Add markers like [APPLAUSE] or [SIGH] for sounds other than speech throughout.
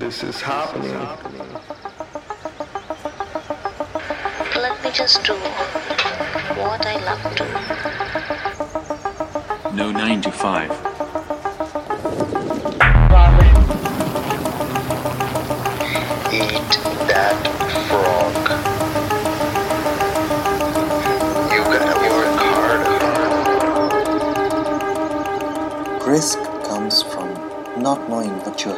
This is happening. Let me just do what I love to. No 9 to 5. Eat that frog. You gotta work hard. Risk comes from not knowing what you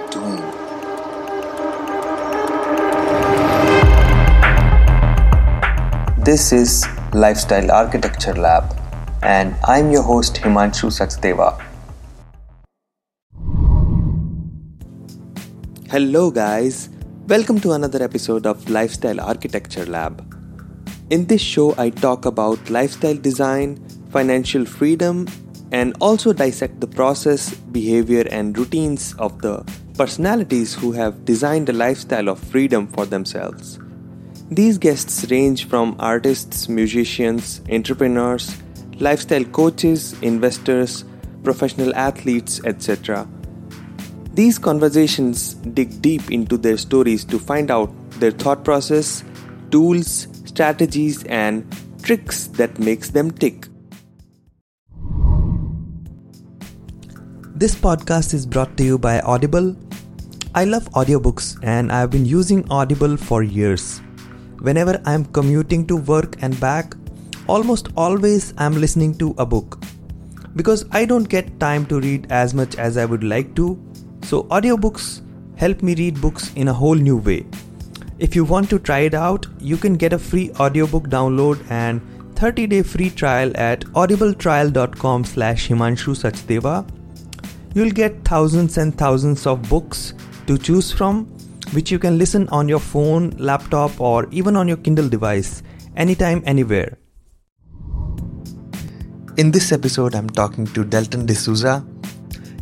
This is Lifestyle Architecture Lab, and I'm your host Himanshu Sachdeva. Hello, guys. Welcome to another episode of Lifestyle Architecture Lab. In this show, I talk about lifestyle design, financial freedom, and also dissect the process, behavior, and routines of the personalities who have designed a lifestyle of freedom for themselves. These guests range from artists, musicians, entrepreneurs, lifestyle coaches, investors, professional athletes, etc. These conversations dig deep into their stories to find out their thought process, tools, strategies, and tricks that makes them tick. This podcast is brought to you by Audible. I love audiobooks and I've been using Audible for years. Whenever I'm commuting to work and back, almost always I'm listening to a book. Because I don't get time to read as much as I would like to, so audiobooks help me read books in a whole new way. If you want to try it out, you can get a free audiobook download and 30-day free trial at audibletrial.com slash himanshu sachdeva. You'll get thousands and thousands of books to choose from which you can listen on your phone, laptop, or even on your Kindle device, anytime, anywhere. In this episode, I'm talking to Delton D'Souza.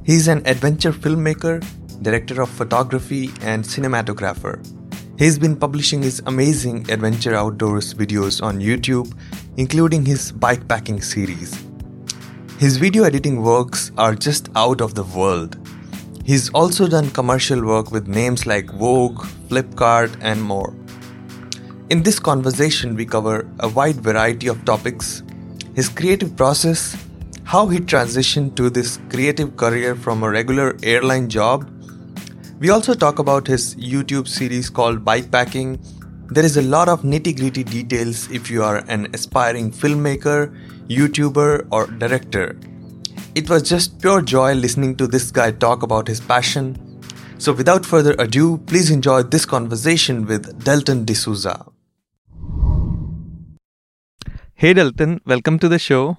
He's an adventure filmmaker, director of photography, and cinematographer. He's been publishing his amazing adventure outdoors videos on YouTube, including his bikepacking series. His video editing works are just out of the world. He's also done commercial work with names like Vogue, Flipkart, and more. In this conversation, we cover a wide variety of topics his creative process, how he transitioned to this creative career from a regular airline job. We also talk about his YouTube series called Bikepacking. There is a lot of nitty gritty details if you are an aspiring filmmaker, YouTuber, or director. It was just pure joy listening to this guy talk about his passion. So, without further ado, please enjoy this conversation with Delton D'Souza. Hey, Delton, welcome to the show.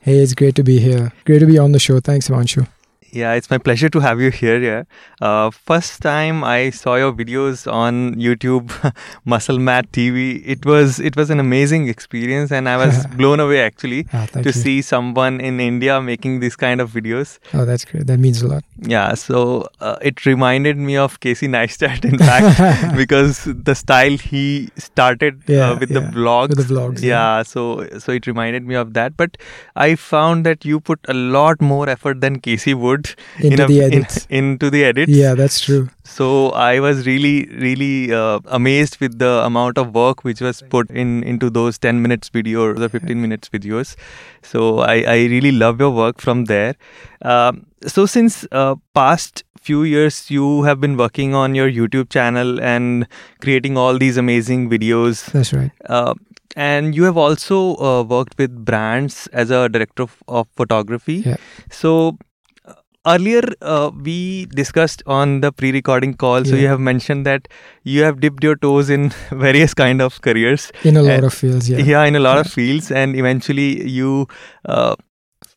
Hey, it's great to be here. Great to be on the show. Thanks, Himanshu. Yeah, it's my pleasure to have you here. Yeah, uh, first time I saw your videos on YouTube, [LAUGHS] Muscle Mat TV. It was it was an amazing experience, and I was [LAUGHS] blown away actually Ah, to you. see someone in India making this kind of videos. Oh, that's great. That means a lot. Yeah, so uh, it reminded me of Casey Neistat, [LAUGHS] in fact, because the style he started Yeah, uh, with yeah, the vlogs. with the vlogs, Yeah, yeah. so so it reminded me of that. But I found that you put a lot more effort than Casey would Into in the [LAUGHS] in- edits. into the edits. Yeah, that's true. So I was really, really uh, amazed with the amount of work which was put in into those 10 minutes video or the 15 minutes videos. So I, I really love your work from there. Um, so since uh, past few years you have been working on your YouTube channel and creating all these amazing videos. That's right. Uh, and you have also uh, worked with brands as a director of, of photography. Yeah. So earlier uh, we discussed on the pre-recording call. So you have mentioned that you have dipped your toes in [LAUGHS] various kind of careers. In a lot And- of fields, yeah. Yeah, in a lot of fields, and eventually you. Uh,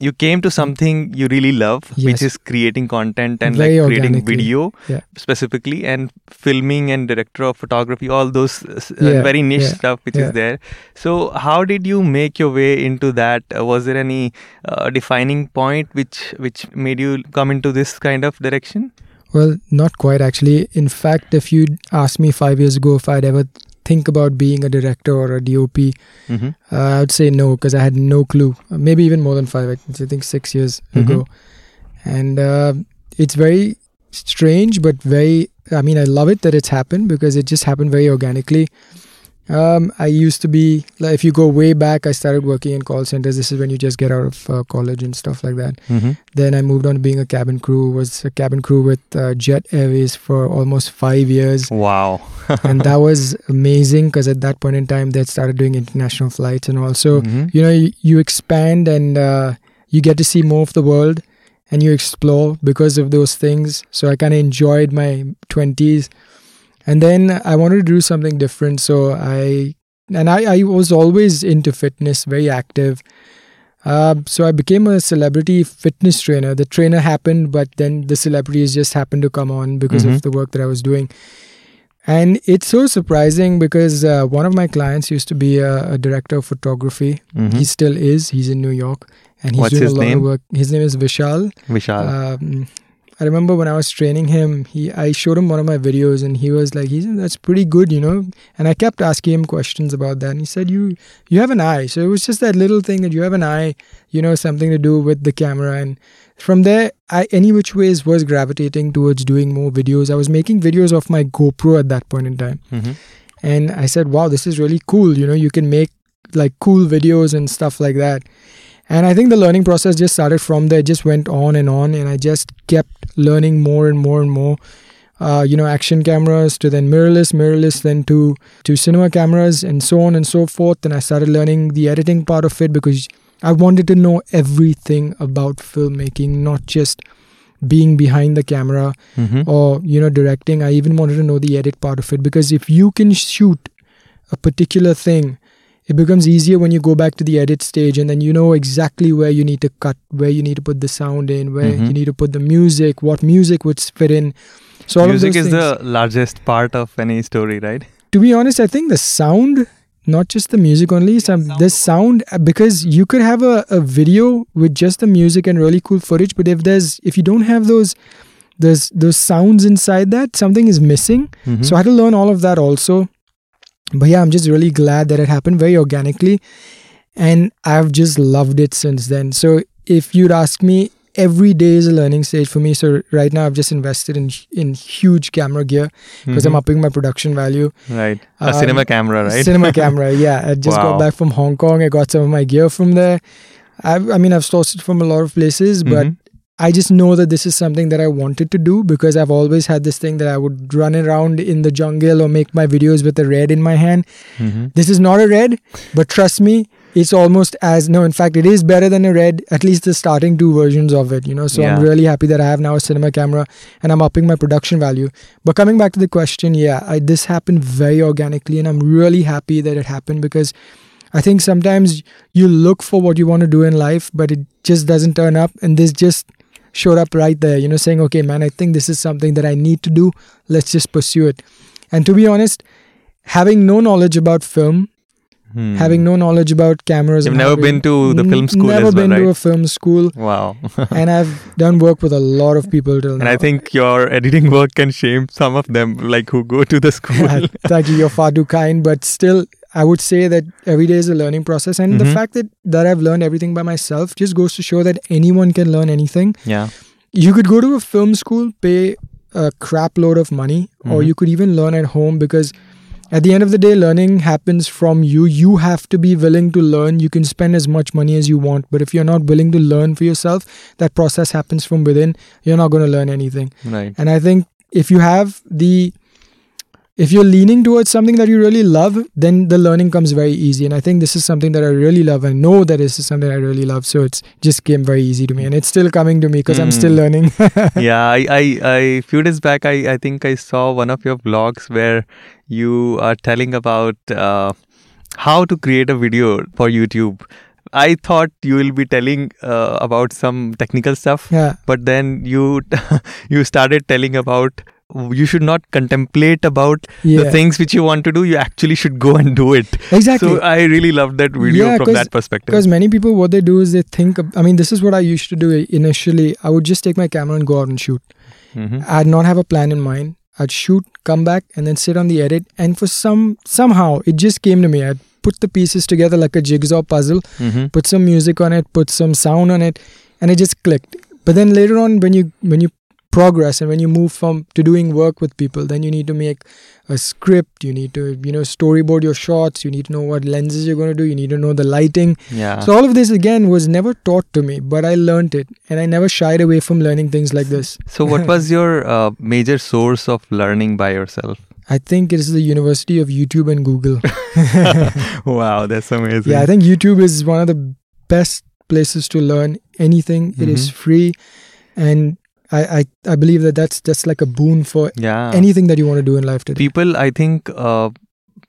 you came to something you really love, which is creating content and Very like creating video Yeah. specifically, and filming and director of photography, all those uh, Yeah, very niche yeah, stuff which is there. So, how did you make your way into that? Uh, was there any uh, defining point which which made you come into this kind of direction? Well, not quite actually. In fact, if you'd asked me five years ago if I'd ever think about being a director or a DOP, Mm-hmm. uh, I would say no because I had no clue. Maybe even more than five. I think six years Mhm. ago, and uh, it's very strange, but very. I mean, I love it that it's happened because it just happened very organically. Um, I used to be like, if you go way back, I started working in call centers. This is when you just get out of uh, college and stuff like that. Mm-hmm. Then I moved on to being a cabin crew. Was a cabin crew with uh, Jet Airways for almost five years, Wow. [LAUGHS] and that was amazing because at that point in time, they started doing international flights and also Mhm. you know you, you expand and uh, you get to see more of the world and you explore because of those things so i kind of enjoyed my 20s and then i wanted to do something different so i and i, I was always into fitness very active uh, so i became a celebrity fitness trainer the trainer happened but then the celebrities just happened to come on because Mhm. of the work that i was doing and it's so surprising because uh, one of my clients used to be a, a director of photography Mhm. he still is. He's in New York, and he's What's doing a lot name? of work. His name is Vishal. Vishal. Um, I remember when I was training him, he I showed him one of my videos, and he was like, "He's that's pretty good, you know." And I kept asking him questions about that, and he said, "You you have an eye." So it was just that little thing that you have an eye, you know, something to do with the camera, and from there, I any which ways was gravitating towards doing more videos. I was making videos of my GoPro at that point in time Mhm. and I said, "Wow, this is really cool. You know, you can make like cool videos and stuff like that." And I think the learning process just started from there. It just went on and on, and I just kept learning more and more and more. Uh, you know, action cameras to then mirrorless, mirrorless, then to to cinema cameras, and so on and so forth. And I started learning the editing part of it because I wanted to know everything about filmmaking, not just being behind the camera Mhm. or you know directing i even wanted to know the edit part of it because if you can shoot a particular thing it becomes easier when you go back to the edit stage and then you know exactly where you need to cut where you need to put the sound in where Mhm. you need to put the music what music would fit in so all Music of those is things. the largest part of any story, right? to be honest i think the sound not just the music only some the sound uh, because you could have a, a video with just the music and really cool footage but if there's if you don't have those those those sounds inside that something is missing Mhm. so I had to learn all of that also. But yeah, I'm just really glad that it happened very organically. And I've just loved it since then. So if you'd ask me, every day is a learning stage for me. So right now I've just invested in in huge camera gear because I'm Mhm. upping my production value. right. A Um, cinema camera, right? Cinema [LAUGHS] camera, yeah. I just Wow. got back from Hong Kong. I got some of my gear from there. I, I mean, I've sourced it from a lot of places, but Mhm. I just know that this is something that I wanted to do because I've always had this thing that I would run around in the jungle or make my videos with a red in my hand. Mhm. This is not a red, but trust me, it's almost as no, in fact, it is better than a red, at least the starting two versions of it, you know. So I'm really happy that I have now a cinema camera and I'm upping my production value. But coming back to the question, yeah, I, this happened very organically, and I'm really happy that it happened because I think sometimes you look for what you want to do in life, but it just doesn't turn up, and this just showed up right there, you know, saying, okay, man, I think this is something that I need to do. Let's just pursue it. And to be honest, having no knowledge about film, Hmm. having no knowledge about cameras, You've and never been to the film N- school Never as well, been to a film school, Wow. [LAUGHS] and I've done work with a lot of people till and now. I think your editing work can shame some of them, like who go to the [LAUGHS] school. Thank you. You're far too kind, but still, I would say that every day is a learning process, and the Mhm. fact that that I've learned everything by myself just goes to show that anyone can learn anything. yeah. You could go to a film school, pay a crap load of money, or Mhm. you could even learn at home because at the end of the day, learning happens from you. You have to be willing to learn. You can spend as much money as you want, but if you're not willing to learn for yourself, that process happens from within. You're not going to learn anything. Right. And I think if you have the if you're leaning towards something that you really love, then the learning comes very easy. And I think this is something that I really love. and know that this is something I really love. So it's just came very easy to me. And it's still coming to me because I'm still Mm. learning. [LAUGHS] yeah, I, I, I, few days back, I, I think I saw one of your vlogs where you are telling about uh, how to create a video for YouTube. I thought you will be telling uh, about some technical stuff, yeah. but then you [LAUGHS] you started telling about you should not contemplate about Yeah. the things which you want to do. You actually should go and do it. Exactly. So I really loved that video Yeah, from that perspective. Because many people, what they do is they think. I mean, this is what I used to do initially. I would just take my camera and go out and shoot. Mhm. I'd not have a plan in mind. I'd shoot, come back, and then sit on the edit. And for some somehow, it just came to me. I'd put the pieces together like a jigsaw puzzle. Mhm. Put some music on it, put some sound on it, and it just clicked. But then later on, when you when you progress and when you move from to doing work with people then you need to make a script you need to you know storyboard your shots you need to know what lenses you're going to do you need to know the lighting Yeah. so all of this again was never taught to me but i learned it and i never shied away from learning things like this So, what [LAUGHS] was your uh, major source of learning by yourself? i think it is the university of youtube and google [LAUGHS] [LAUGHS] wow, that's amazing. yeah i think youtube is one of the best places to learn anything It is free and I, I i believe that that's just like a boon for yeah. anything that you want to do in life today People, I think, uh,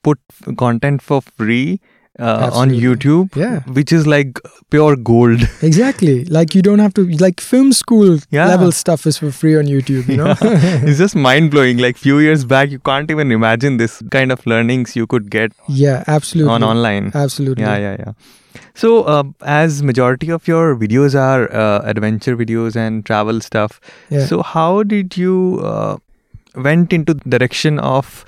put content for free uh, on YouTube, Yeah. which is like pure gold. [LAUGHS] Exactly. Like you don't have to like film school Yeah. level stuff is for free on YouTube, you know? [LAUGHS] [LAUGHS] it's just mind blowing. Like few years back, you can't even imagine this kind of learnings you could get yeah, absolutely. on online. Absolutely. Yeah, yeah, yeah. So, uh, as majority of your videos are uh, adventure videos and travel stuff, Yeah. so how did you uh, went into the direction of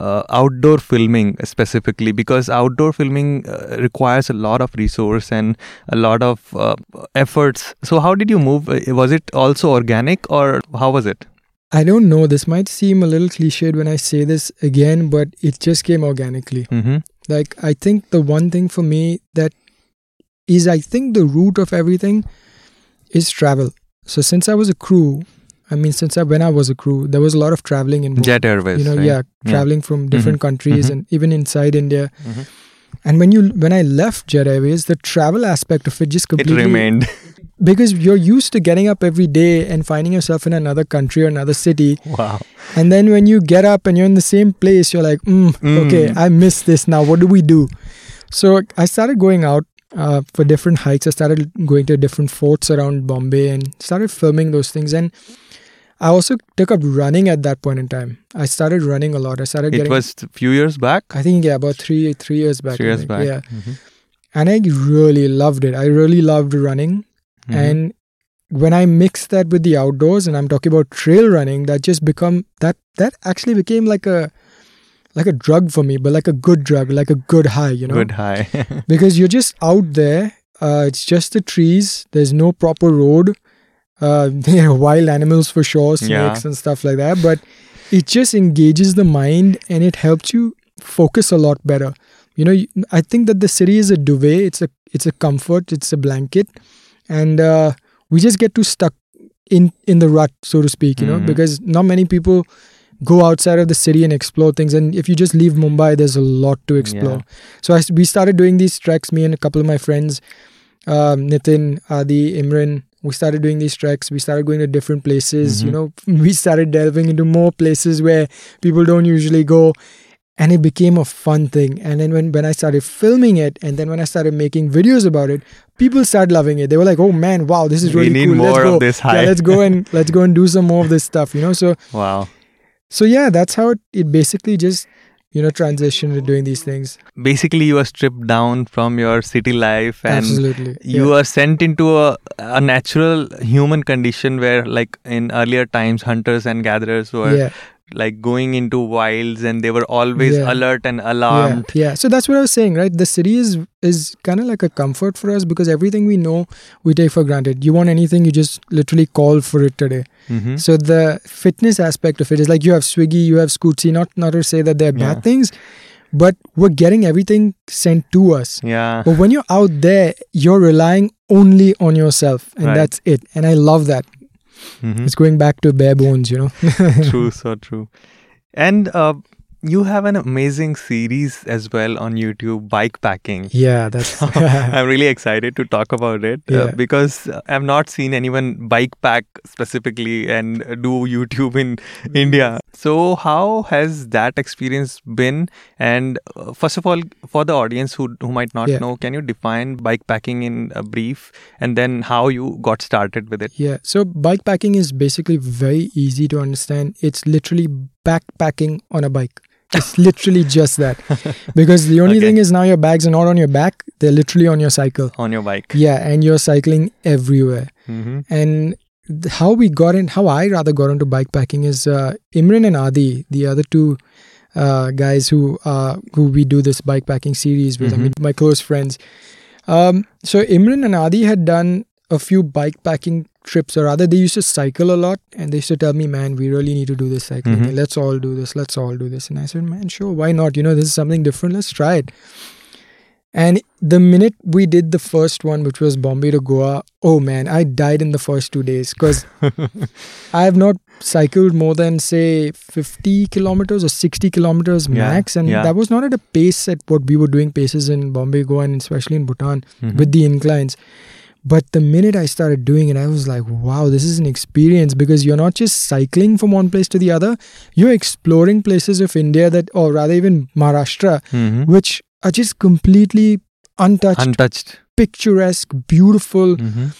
uh, outdoor filming specifically? Because outdoor filming uh, requires a lot of resource and a lot of uh, efforts. So, how did you move? Uh, Was it also organic, or how was it? I don't know. This might seem a little cliched when I say this again, but it just came organically. Mm-hmm. Like I think the one thing for me that is I think the root of everything is travel. So since I was a crew, I mean since I when I was a crew, there was a lot of traveling in Jet Airways. you know, right? yeah, traveling from different countries Mhm. and even inside India. Mhm. And when you when I left Jet Airways, the travel aspect of it just completely It remained. [LAUGHS] because you're used to getting up every day and finding yourself in another country or another city, wow. and then when you get up and you're in the same place, you're like, mm, Mm. okay, I miss this now. What do we do? So I started going out uh, for different hikes. I started going to different forts around Bombay and started filming those things. And I also took up running at that point in time. I started running a lot. I started It getting. was a few years back. I think yeah, about three three years back. Three years back. Yeah, Mhm. and I really loved it. I really loved running. Mhm. And when I mixed that with the outdoors, and I'm talking about trail running, that just become that that actually became like a like a drug for me, but like a good drug, like a good high, you know, good high. [LAUGHS] because you're just out there. Uh, it's just the trees. There's no proper road. Uh, [LAUGHS] there are wild animals for sure, snakes Yeah. and stuff like that. But it just engages the mind and it helps you focus a lot better. You know, I think that the city is a duvet. It's a it's a comfort. It's a blanket, and uh, we just get too stuck in in the rut, so to speak. You know, Mhm. because not many people go outside of the city and explore things. And if you just leave Mumbai, there's a lot to explore. So I, we started doing these treks. Me and a couple of my friends, um, Nitin, Adi, Imran. We started doing these treks. We started going to different places. You Mhm. know, [LAUGHS] we started delving into more places where people don't usually go, and it became a fun thing. And then when when I started filming it, and then when I started making videos about it, people started loving it. They were like, "Oh man, wow, this is We really need cool. more let's of go. this hype." Yeah, let's go and [LAUGHS] let's go and do some more of this stuff." You know, so wow. so yeah, that's how it, it basically just you know transitioned to doing these things. Basically, you are stripped down from your city life and Absolutely, you yeah. are sent into a, a natural human condition where like in earlier times hunters and gatherers were yeah. Like going into wilds and they were always Yeah. alert and alarmed yeah. So that's what I was saying, right? The city is is kind of like a comfort for us because everything we know we take for granted. You want anything, you just literally call for it today. Mhm. So the fitness aspect of it is like you have Swiggy, you have Scootsy. Not not to say that they're Yeah. bad things, but we're getting everything sent to us. yeah But when you're out there, you're relying only on yourself, and Right. that's it. And I love that. Mhm. It's going back to bare bones, you know. true so true and uh, you have an amazing series as well on youtube bike packing yeah, that's [LAUGHS] [LAUGHS] I'm really excited to talk about it uh, because I've not seen anyone bike pack specifically and do YouTube in India. So, how has that experience been? And uh, first of all, for the audience who, who might not Yeah. know, can you define bike packing in a brief and then how you got started with it? Yeah. So bike packing is basically very easy to understand. It's literally backpacking on a bike. It's literally just that. [LAUGHS] Because the only Okay. thing is now your bags are not on your back, they're literally on your cycle. On your bike. Yeah, and you're cycling everywhere. hmm And how we got in, how I rather got into bike packing is uh, Imran and Adi, the other two uh, guys who uh, who we do this bike packing series with. I mean, my close friends. Um, so Imran and Adi had done a few bike packing trips, or rather, they used to cycle a lot, and they used to tell me, "Man, we really need to do this cycling. Mhm. Let's all do this. Let's all do this." And I said, "Man, sure, why not? You know, this is something different. Let's try it." And the minute we did the first one, which was Bombay to Goa, oh man, I died in the first two days because [LAUGHS] I have not cycled more than say 50 kilometers or 60 kilometers Yeah, max, and yeah. that was not at a pace at what we were doing paces in Bombay, Goa, and especially in Bhutan Mhm. with the inclines. But the minute I started doing it, I was like, wow, this is an experience because you're not just cycling from one place to the other, you're exploring places of India that, or rather even Maharashtra, Mhm. which are just completely untouched, untouched. picturesque, beautiful. Mhm.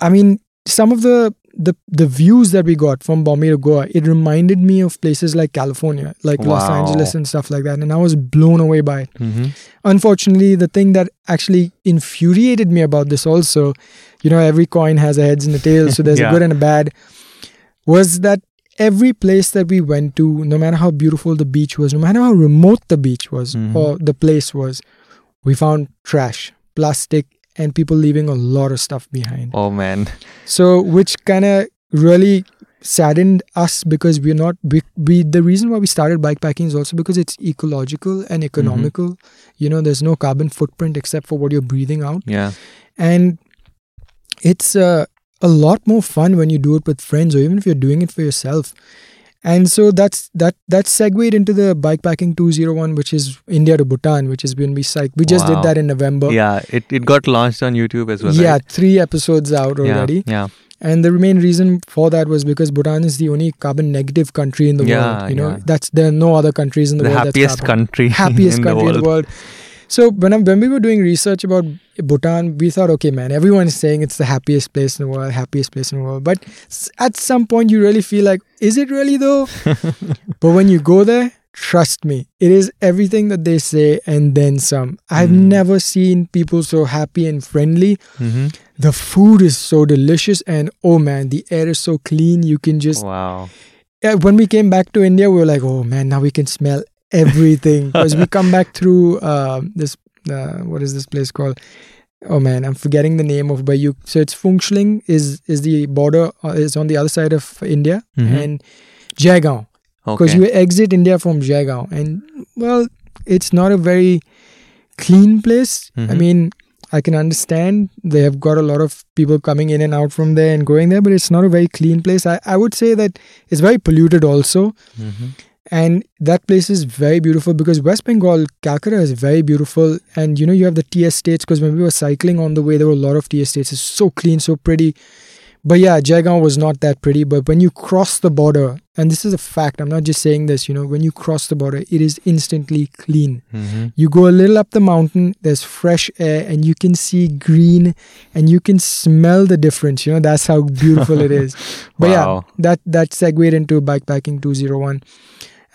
I mean, some of the the the views that we got from Bombay to Goa, it reminded me of places like California, like Los Angeles and stuff like that, and I was blown away by it. Mhm. Unfortunately, the thing that actually infuriated me about this also, you know, every coin has a heads and a tail, so there's [LAUGHS] Yeah. a good and a bad, was that every place that we went to, no matter how beautiful the beach was, no matter how remote the beach was Mhm. or the place was, we found trash, plastic, and people leaving a lot of stuff behind. Oh man. So, which kind of really saddened us because we're not we, we the reason why we started bikepacking is also because it's ecological and economical you know there's no carbon footprint except for what you're breathing out Yeah. and it's uh, a lot more fun when you do it with friends or even if you're doing it for yourself and so that's that that segued into the bikepacking 201 which is india to bhutan which has been we cyc we just Wow. did that in november Yeah. It, it got launched on YouTube as well. yeah right? three episodes out already Yeah. and the main reason for that was because Bhutan is the only carbon negative country in the Yeah, world. You know, yeah. that's there are no other countries in the, The world. happiest country. [LAUGHS] happiest in country the in the world. So when I, when we were doing research about Bhutan, we thought, okay, man, everyone is saying it's the happiest place in the world, happiest place in the world. But at some point, you really feel like, is it really though? [LAUGHS] but when you go there, trust me, it is everything that they say and then some. I've Mm. never seen people so happy and friendly. Mhm. The food is so delicious, and oh man, the air is so clean. You can just Wow. when we came back to India, we were like, oh man, now we can smell everything [LAUGHS] because we come back through um, this. Uh, what is this place called? Oh man, I'm forgetting the name of. But you, so it's Phuentsholing is is the border uh, is on the other side of India Mhm. and Jaigaon because Okay. you exit India from Jaigaon and well, it's not a very clean place. I Mhm. mean, I can understand they have got a lot of people coming in and out from there and going there, but it's not a very clean place. I, I would say that it's very polluted also. Mhm. And that place is very beautiful because West Bengal, Calcutta is very beautiful. And you know, you have the tea estates because when we were cycling on the way, there were a lot of tea estates. It's so clean, so pretty. But yeah, Jaigaon was not that pretty. But when you cross the border, and this is a fact, I'm not just saying this, you know, when you cross the border, it is instantly clean. Mhm. You go a little up the mountain, there's fresh air, and you can see green and you can smell the difference. You know, that's how beautiful it is. [LAUGHS] But Wow. yeah, that that segued into bikepacking 201.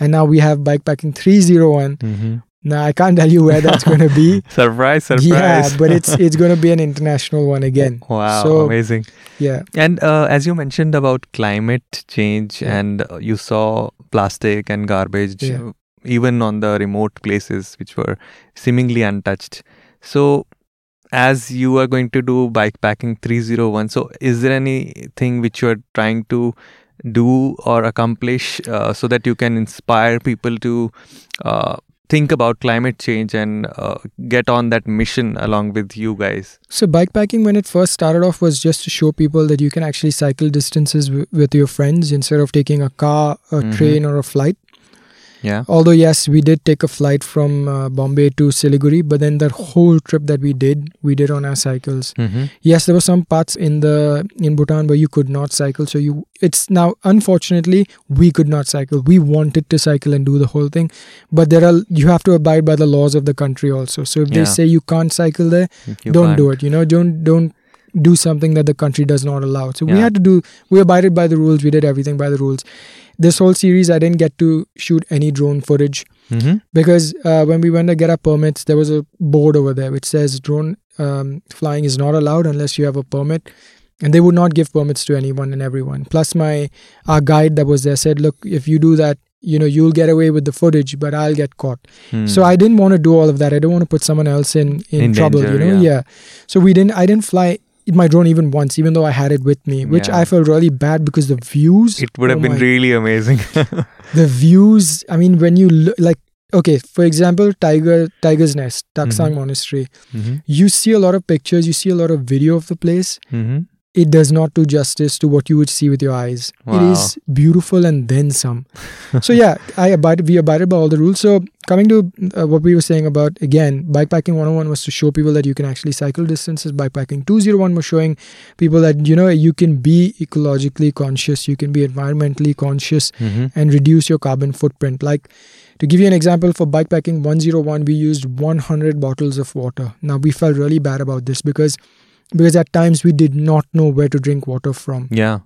And now we have bikepacking 301. Mhm. Now I can't tell you where that's going to be. Surprise! [LAUGHS] Surprise! Yeah, but it's [LAUGHS] it's going to be an international one again. wow. so- amazing. Yeah. And uh, as you mentioned about climate change, Yeah. and uh, you saw plastic and garbage Yeah. even on the remote places which were seemingly untouched. So, as you are going to do bikepacking 301, so is there anything which you are trying to do or accomplish uh, so that you can inspire people to uh, think about climate change and uh, get on that mission along with you guys? So bikepacking when it first started off was just to show people that you can actually cycle distances w- with your friends instead of taking a car, a Mhm. train or a flight. Yeah. Although yes, we did take a flight from uh, Bombay to Siliguri, but then that whole trip that we did, we did on our cycles. Mm-hmm. Yes, there were some parts in the in Bhutan where you could not cycle. So you, it's now unfortunately we could not cycle. We wanted to cycle and do the whole thing, but there are you have to abide by the laws of the country also. So if Yeah. they say you can't cycle there, You don't can't. do it. You know, don't don't do something that the country does not allow. So we had to do. We abided by the rules. We did everything by the rules. This whole series, I didn't get to shoot any drone footage Mm-hmm. because uh, when we went to get our permits, there was a board over there which says drone um, flying is not allowed unless you have a permit. And they would not give permits to anyone and everyone. Plus, my our guide that was there said, "Look, if you do that, you know you'll get away with the footage, but I'll get caught." So I didn't want to do all of that. I don't want to put someone else in in, Hmm. In trouble. danger, you know, yeah. yeah. So we didn't. I didn't fly my drone even once, even though I had it with me, which Yeah. I felt really bad because the views. It would have oh been my- really amazing. [LAUGHS] the views. I mean, when you look like okay, for example, Tiger Tiger's Nest, Taktsang Mhm. Monastery. hmm You see a lot of pictures, you see a lot of video of the place. hmm It does not do justice to what you would see with your eyes. It Wow. is beautiful and then some. so yeah, I abided. We abided by all the rules. So coming to uh, what we were saying about again, bikepacking 101 was to show people that you can actually cycle distances. Bikepacking 201 was showing people that you know you can be ecologically conscious, you can be environmentally conscious, hmm and reduce your carbon footprint. Like to give you an example, for bikepacking 101, we used 100 bottles of water. Now we felt really bad about this because because at times we did not know where to drink water from, Yeah.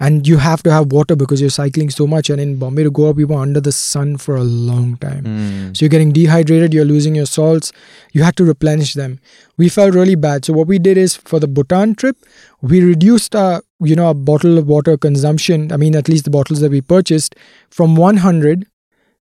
and you have to have water because you're cycling so much. And in Bombay to Goa, we were under the sun for a long time. Mm. So you're getting dehydrated, you're losing your salts, you had to replenish them. We felt really bad. So what we did is for the Bhutan trip, we reduced our, you know, our bottle of water consumption. I mean, at least the bottles that we purchased from 100,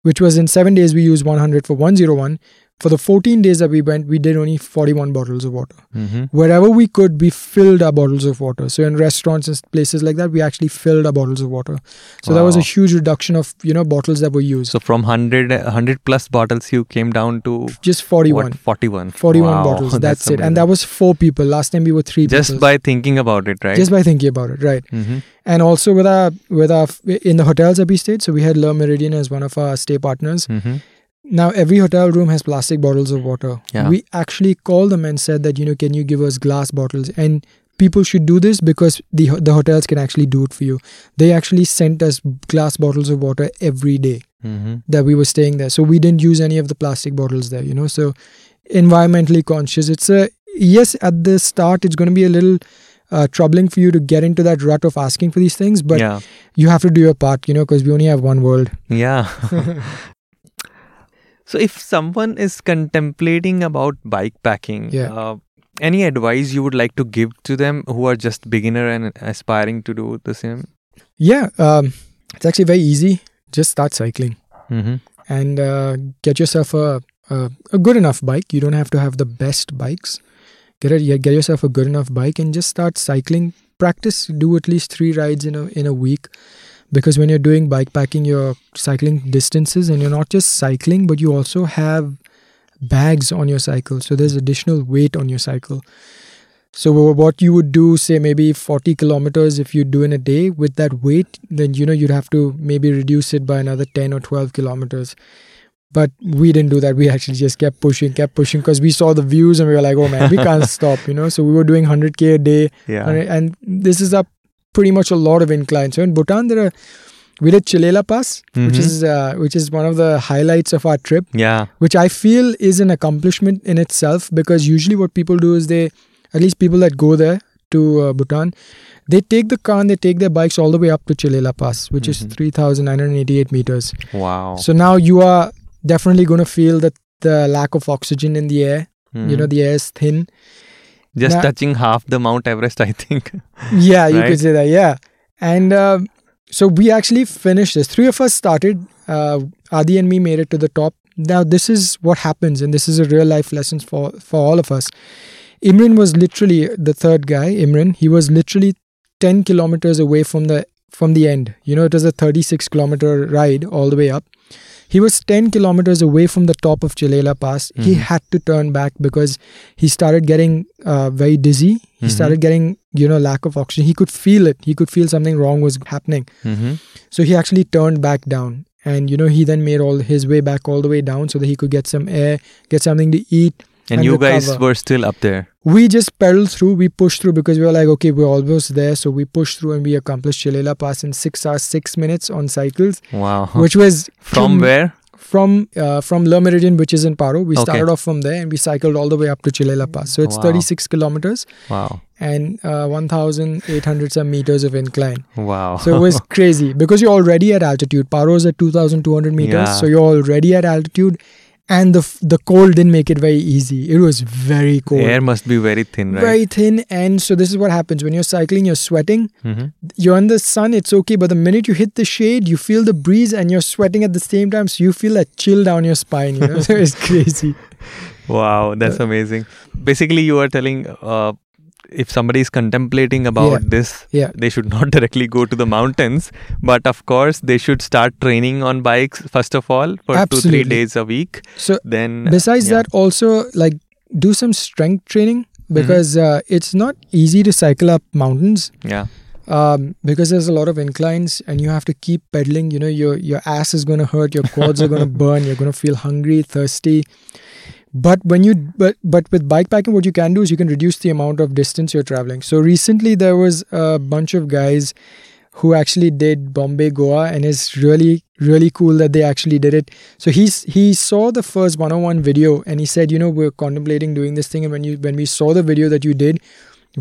which was in seven days, we used 100 for 101. For the 14 days that we went, we did only 41 bottles of water. hmm Wherever we could, we filled our bottles of water. So in restaurants and places like that, we actually filled our bottles of water. So that was a huge reduction of, you know, bottles that were used. So from 100, 100 plus bottles, you came down to Just 41. what? 41. 41 Wow, bottles. [LAUGHS] That's, it. And that was four people. Last time we were three just people. by thinking about it, right? just by thinking about it, right? hmm And also with our with our in the hotels that we stayed. So we had Le Méridien as one of our stay partners. hmm Now every hotel room has plastic bottles of water. Yeah. We actually called them and said that you know can you give us glass bottles and people should do this because the the hotels can actually do it for you. They actually sent us glass bottles of water every day hmm that we were staying there. So we didn't use any of the plastic bottles there, you know. So environmentally conscious. It's a yes, at the start it's going to be a little uh, troubling for you to get into that rut of asking for these things, but yeah. you have to do your part, you know, because we only have one world. Yeah. [LAUGHS] [LAUGHS] so if someone is contemplating about bike packing, Yeah. uh, any advice you would like to give to them who are just beginner and aspiring to do the same? Yeah, um, it's actually very easy. Just start cycling Mm-hmm. and uh, get yourself a, a a good enough bike. You don't have to have the best bikes. Get yeah, get yourself a good enough bike and just start cycling. Practice. Do at least three rides in a in a week, because when you're doing bike packing, you're cycling distances, and you're not just cycling, but you also have bags on your cycle. So there's additional weight on your cycle. So what you would do, say maybe 40 kilometers, if you do in a day with that weight, then you know you'd have to maybe reduce it by another 10 or 12 kilometers. But we didn't do that. We actually just kept pushing, kept pushing because we saw the views and we were like, oh man, we can't [LAUGHS] stop, you know. So we were doing 100k a day, Yeah. and- this is up pretty much a lot of incline. So in Bhutan, there are we did Chele La Pass, which Mhm. is uh, which is one of the highlights of our trip Yeah. which I feel is an accomplishment in itself because usually what people do is they, at least people that go there to uh, Bhutan, they take the car and they take their bikes all the way up to Chele La Pass, which Mhm. is 3,988 meters. Wow. So now you are definitely going to feel that the lack of oxygen in the air. You know, the air is thin. Just touching half the Mount Everest, I think. [LAUGHS] Yeah, you Right? could say that. Yeah. And um so we actually finished this. Three of us started. Uh, Adi and me made it to the top. Now, this is what happens, and this is a real life lesson for, for all of us. Imran was literally the third guy, Imran. He was literally 10 kilometers away from the from the end. You know, it was a 36 kilometer ride all the way up. He was 10 kilometers away from the top of Chele La Pass. He Mhm. had to turn back because he started getting uh, very dizzy. He Mhm. started getting, you know, lack of oxygen. He could feel it. He could feel something wrong was happening. hmm So he actually turned back down. And, you know, he then made all his way back all the way down so that he could get some air, get something to eat. And, And you guys recover. were still up there. We just pedaled through, we pushed through because we were like, okay, we're almost there. So we pushed through and we accomplished Chele La Pass in six hours, six minutes on cycles, Wow. [LAUGHS] which was [LAUGHS] From where? From uh, from Le Méridien, which is in Paro. We Okay. started off from there and we cycled all the way up to Chele La Pass. So it's Wow. 36 kilometers Wow. and uh, 1,800 some meters of incline. Wow. So it was [LAUGHS] crazy because you're already at altitude. Paro is at 2,200 meters, Yeah. so you're already at altitude, and the the cold didn't make it very easy. It was very cold, Air must be very thin, right? very thin, and so this is what happens when you're cycling. You're sweating. hmm You're in the sun. It's okay, but the minute you hit the shade, you feel the breeze, and you're sweating at the same time. So you feel a chill down your spine. You know, so [LAUGHS] it's crazy. [LAUGHS] Wow, that's amazing. Basically, you are telling uh, if somebody is contemplating about Yeah. this, Yeah. they should [LAUGHS] not directly go to the mountains, but of course they should start training on bikes first of all for two three days a week. So Then besides yeah. that, also like do some strength training Mm-hmm. because uh, it's not easy to cycle up mountains. yeah, um, because there's a lot of inclines and you have to keep pedaling you know your your ass is going to hurt your quads are going [LAUGHS] to burn you're going to feel hungry thirsty but when you but but with bikepacking what you can do is you can reduce the amount of distance you're traveling. So recently there was a bunch of guys who actually did bombay goa and it's really really cool that they actually did it. So he's he saw the first 101 video and he said you know we're contemplating doing this thing. And when you when we saw the video that you did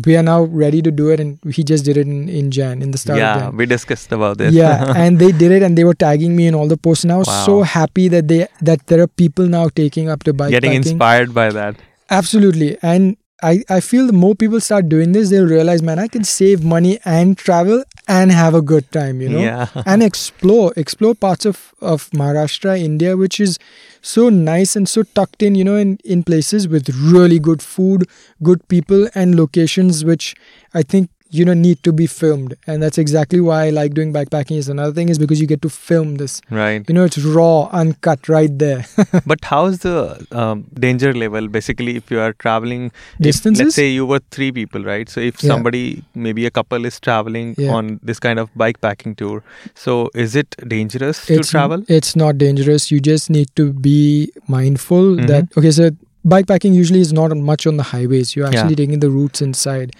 we are now ready to do it and he just did it in, in jan in the start of yeah, we discussed about this. yeah [LAUGHS] and they did it and they were tagging me in all the posts and i was Wow. so happy that they that there are people now taking up to bike getting inspired by that. absolutely and I, I feel the more people start doing this they'll realize man i can save money and travel and have a good time you know Yeah. [LAUGHS] and explore explore parts of of maharashtra india which is so nice and so tucked in you know in in places with really good food good people and locations which i think you know need to be filmed and that's exactly why i like doing backpacking is another thing is because you get to film this Right. you know it's raw uncut right there [LAUGHS] but how's the um, danger level basically if you are traveling if, Distances? let's say you were three people right so if Yeah. somebody maybe a couple is traveling Yeah. on this kind of bike packing tour so is it dangerous to it's travel it's not dangerous you just need to be mindful Mhm. that okay so bikepacking usually is not much on the highways you're Yeah. actually taking the routes inside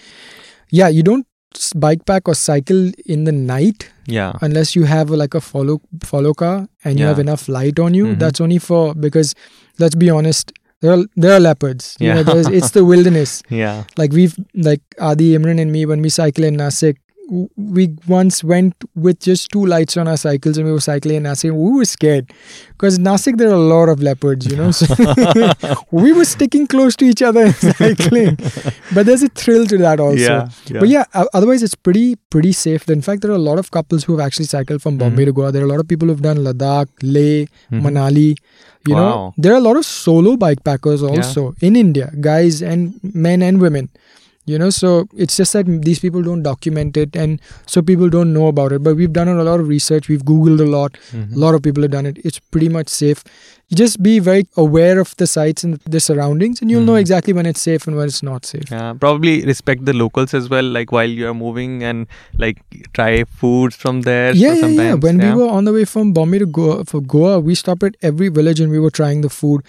yeah you don't bike pack or cycle in the night yeah unless you have like a follow follow car and you Yeah. have enough light on you Mhm. that's only for because let's be honest there are there are leopards you Yeah. know it's the wilderness [LAUGHS] yeah like we've like adi imran and me when we cycle in nasik we once went with just two lights on our cycles and we were cycling in nasik we were scared because nasik there are a lot of leopards you know so [LAUGHS] we were sticking close to each other and [LAUGHS] cycling but there's a thrill to that also yeah, yeah. but yeah, otherwise it's pretty pretty safe. In fact, there are a lot of couples who have actually cycled from Bombay to Goa. There are a lot of people who've done Ladakh, Leh, Mhm. Manali. You Wow. know, there are a lot of solo bikepackers also in India, guys and men and women. You know, so it's just that these people don't document it, and so people don't know about it. But we've done a lot of research. We've googled a lot. Mhm. A lot of people have done it. It's pretty much safe. You just be very aware of the sites and the surroundings, and you'll know Mhm. exactly when it's safe and when it's not safe. Yeah, probably respect the locals as well, like while you are moving and like try foods from there. yeah, so yeah, yeah. When yeah. we were on the way from Bombay to Goa for Goa, we stopped at every village and we were trying the food.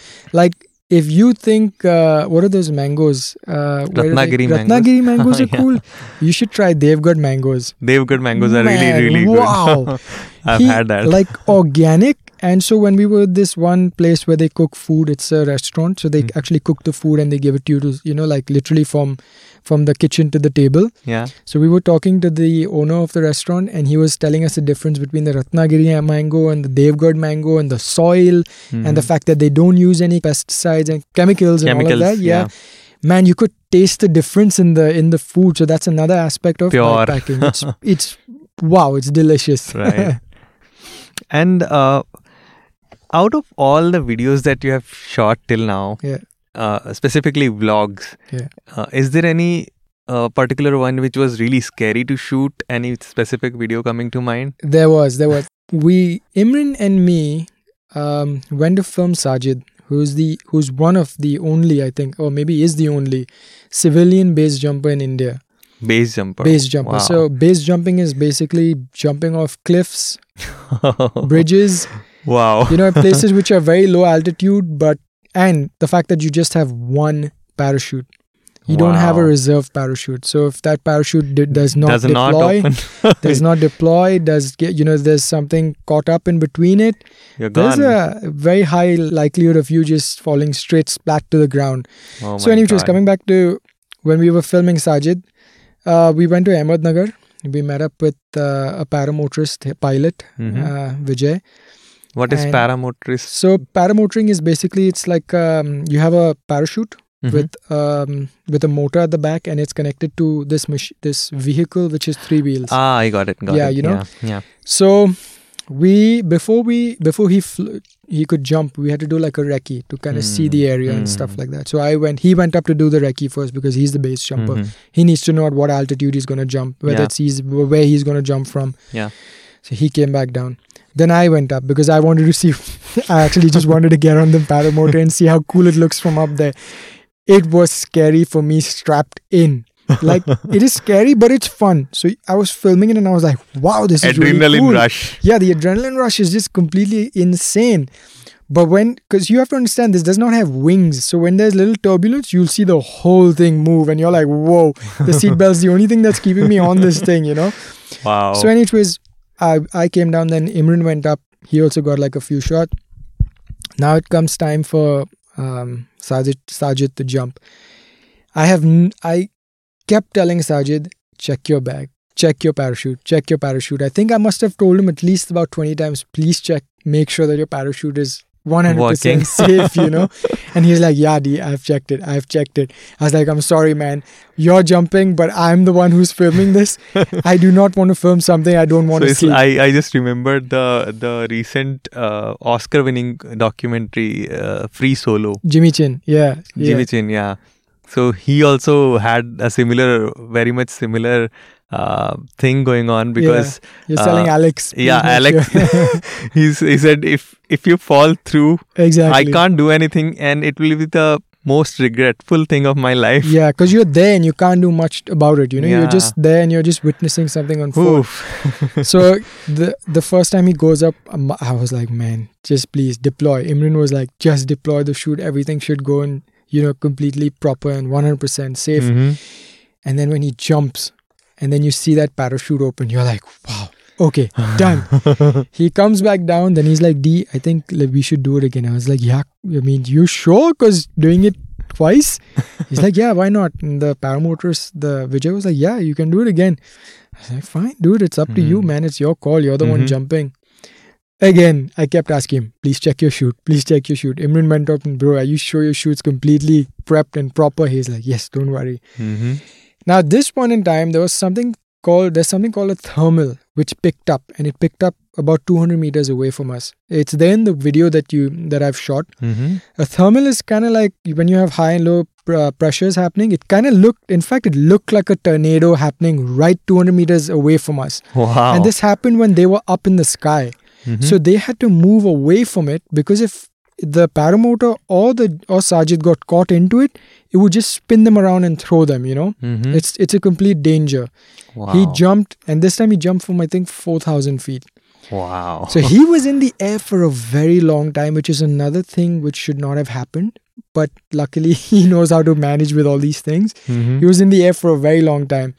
Like if you think uh, what are those mangoes? Uh? Ratnagiri mangoes. Ratnagiri [LAUGHS] mangoes are Yeah. cool. You should try Devgarh mangoes. Devgarh mangoes are really, really wow. good. Wow, [LAUGHS] I've He- had that. Like organic. And so when we were at this one place where they cook food, it's a restaurant. So they Mm. actually cook the food and they give it to you to, you know, like literally from from the kitchen to the table. yeah, So we were talking to the owner of the restaurant, and he was telling us the difference between the Ratnagiri mango and the Devgarh mango, and the soil, and the Mhm. fact that they don't use any pesticides and chemicals and all of that. Yeah. man, you could taste the difference in the in the food. So that's another aspect of Pure. packing. It's [LAUGHS] it's wow, it's delicious. Right. [LAUGHS] And uh, out of all the videos that you have shot till now, Yeah. Uh, specifically vlogs, Yeah. uh, is there any uh, particular one which was really scary to shoot? Any specific video coming to mind? There was, there was. We Imran and me um, went to film Sajid, who's the who's one of the only, I think, or maybe is the only civilian base jumper in India. Base jumper. Base jumper. Wow. So base jumping is basically jumping off cliffs, [LAUGHS] bridges, wow. you know, places [LAUGHS] which are very low altitude, but and the fact that you just have one parachute. You don't have a reserve parachute. So if that parachute d- does not Does deploy, open. [LAUGHS] does not deploy, does get you know, there's something caught up in between it. There's a very high likelihood of you just falling straight splat to the ground. oh so anyway, just coming back to when we were filming Sajid, uh, we went to Ahmednagar. We met up with uh, a paramotorist pilot, Mhm. uh, Vijay. What is paramotorist? So paramotoring is basically it's like um, you have a parachute Mhm. with um, with a motor at the back, and it's connected to this mach- this vehicle which is three wheels. Ah, I got it. Got Yeah, it. you know? Yeah. yeah. So we before we before he fl- he could jump we had to do like a recce to kind of see the area and stuff Mm. like that so i went he went up to do the recce first because he's the base jumper Mhm. he needs to know at what altitude he's going to jump whether Yeah. it's he's where he's going to jump from Yeah. So he came back down. Then i went up because i wanted to see [LAUGHS] i actually just wanted to get on the paramotor and see how cool it looks from up there. It was scary for me strapped in. Like [LAUGHS] it is scary but it's fun. So i was filming it and i was like wow this is really Adrenaline cool. rush. yeah the adrenaline rush is just completely insane. But when because you have to understand this does not have wings. So when there's little turbulence you'll see the whole thing move and you're like whoa the seatbelt's the only thing that's keeping me on this thing you know? Wow. so anyways i i came down then imran went up. He also got like a few shots. Now it comes time for um sajid sajid to jump. I have n- i kept telling sajid check your bag. Check your parachute. Check your parachute. I think i must have told him at least about 20 times please check. Make sure that your parachute is 100% [LAUGHS] safe you know? [LAUGHS] And he's like yeah D, i've checked it i've checked it. I was like i'm sorry man. You're jumping but i'm the one who's filming this. [LAUGHS] I do not want to film something i don't want so to see. I, I just remembered the the recent uh, Oscar winning documentary uh, Free Solo. Jimmy chin yeah, yeah. Jimmy Chin yeah. So he also had a similar very much similar uh, thing going on because you're telling uh, alex. yeah Alex. [LAUGHS] [LAUGHS] he said if if you fall through exactly. I can't do anything and it will be the most regretful thing of my life. Yeah because you're there and you can't do much about it you know? You're just there and you're just witnessing something unfold. [LAUGHS] So the the first time he goes up um, i was like man just please deploy. Imran was like just deploy the shoot. Everything should go in you know completely proper and 100% safe. Mhm. and then when he jumps and then you see that parachute open. You're like wow. Okay [LAUGHS] done. He comes back down. Then he's like d i think like, we should do it again. I was like yeah i mean you sure? Because doing it twice? He's like yeah why not? And the paramotors the vijay was like yeah you can do it again. I was like fine dude it's up to you Mhm. man. It's your call. You're the one Mhm. jumping. Again i kept asking him please check your shoot please check your shoot imran went up and bro are you sure your shoot's completely prepped and proper? He's like yes don't worry. Mhm. Now, at this point in time, there was something called there's something called a thermal which picked up, and it picked up about 200 meters away from us. It's there in the video that you that I've shot. Mhm. A thermal is kind of like when you have high and low pr- uh, pressures happening. It kind of looked, in fact, it looked like a tornado happening right 200 meters away from us. wow And this happened when they were up in the sky. Mhm. So they had to move away from it because if the paramotor or the or Sajid got caught into it, it would just spin them around and throw them. You know, Mhm. it's it's a complete danger. wow. He jumped, and this time he jumped from I think four thousand feet. wow So he [LAUGHS] was in the air for a very long time, which is another thing which should not have happened. But luckily, [LAUGHS] he knows how to manage with all these things. Mhm. He was in the air for a very long time.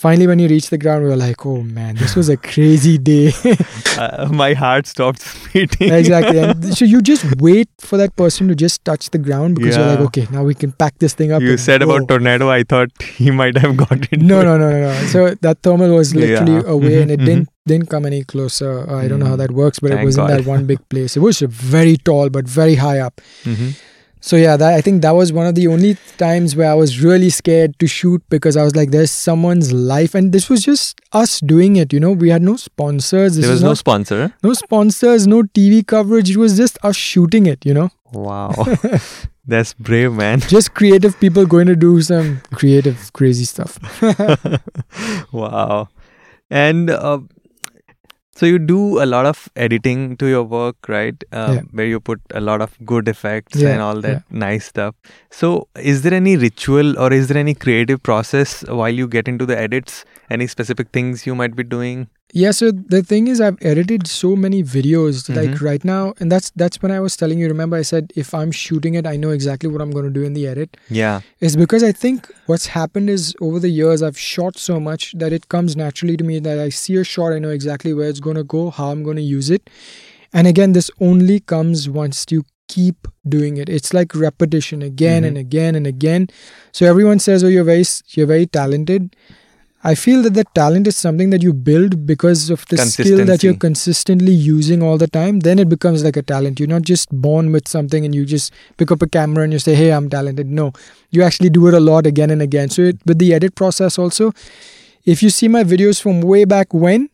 Finally, when he reached the ground, we were like, "Oh man, this was a crazy day." [LAUGHS] uh, my heart stopped beating exactly. And [LAUGHS] so you just wait for that person to just touch the ground because you're like, okay, now we can pack this thing up. you said go." about tornado i thought he might have got into no, it. no, no, no, no. So that thermal was literally Yeah. away, and it Mhm, didn't didn't come any closer. Uh, I don't know how Mm. that works, but it Thank was in that one big place. It was very tall, but very high up. Mhm. So yeah, that I think that was one of the only times where I was really scared to shoot because I was like, "There's someone's life," and this was just us doing it. You know, we had no sponsors. This there was no not, sponsor no sponsors, no TV coverage. It was just us shooting it. You know, wow [LAUGHS] that's brave man just creative people going to do some creative, crazy stuff. [LAUGHS] [LAUGHS] wow and uh, so you do a lot of editing to your work right? Uh, Yeah. where you put a lot of good effects Yeah, and all that nice stuff. So is there any ritual or is there any creative process while you get into the edits any specific things you might be doing Yeah, so the thing is I've edited so many videos like Mhm. right now and that's that's when I was telling you remember I said if I'm shooting it I know exactly what I'm going to do in the edit. yeah It's because I think what's happened is over the years I've shot so much that it comes naturally to me that I see a shot I know exactly where it's going to go, how I'm going to use it. And again this only comes once you keep doing it. It's like repetition again Mhm. and again and again. So everyone says oh you're very you're very talented. I feel that the talent is something that you build because of the skill that you're consistently using all the time. Then it becomes like a talent. You're not just born with something and you just pick up a camera and you say, "Hey, I'm talented." No, you actually do it a lot again and again. So it, with the edit process also, if you see my videos from way back when,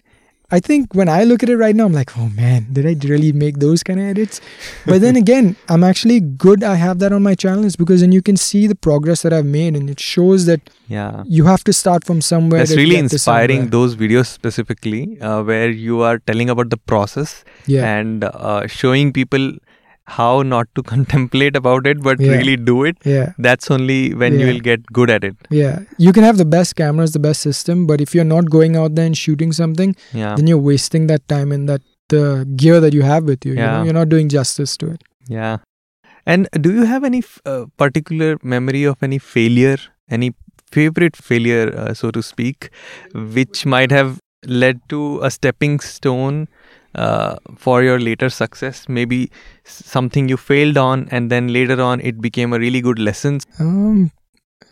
I think when I look at it right now, I'm like, oh man, did I really make those kind of edits? But then [LAUGHS] again, I'm actually good. I have that on my channel is because then you can see the progress that I've made, and it shows that Yeah. you have to start from somewhere. That's really inspiring. Those videos specifically, uh, where you are telling about the process Yeah, and uh, showing people how not to [LAUGHS] contemplate about it, but Yeah. really do it. yeah, That's only when you will get good at it. yeah. You can have the best cameras, the best system, but if you're not going out there and shooting something, Yeah. then you're wasting that time and that the gear that you have with you. you Yeah. know? You're not doing justice to it. Yeah. And do you have any f- uh, particular memory of any failure, any favorite failure, uh, so to speak, which might have led to a stepping stone uh, for your later success? Maybe s- something you failed on, and then later on it became a really good lesson. Um,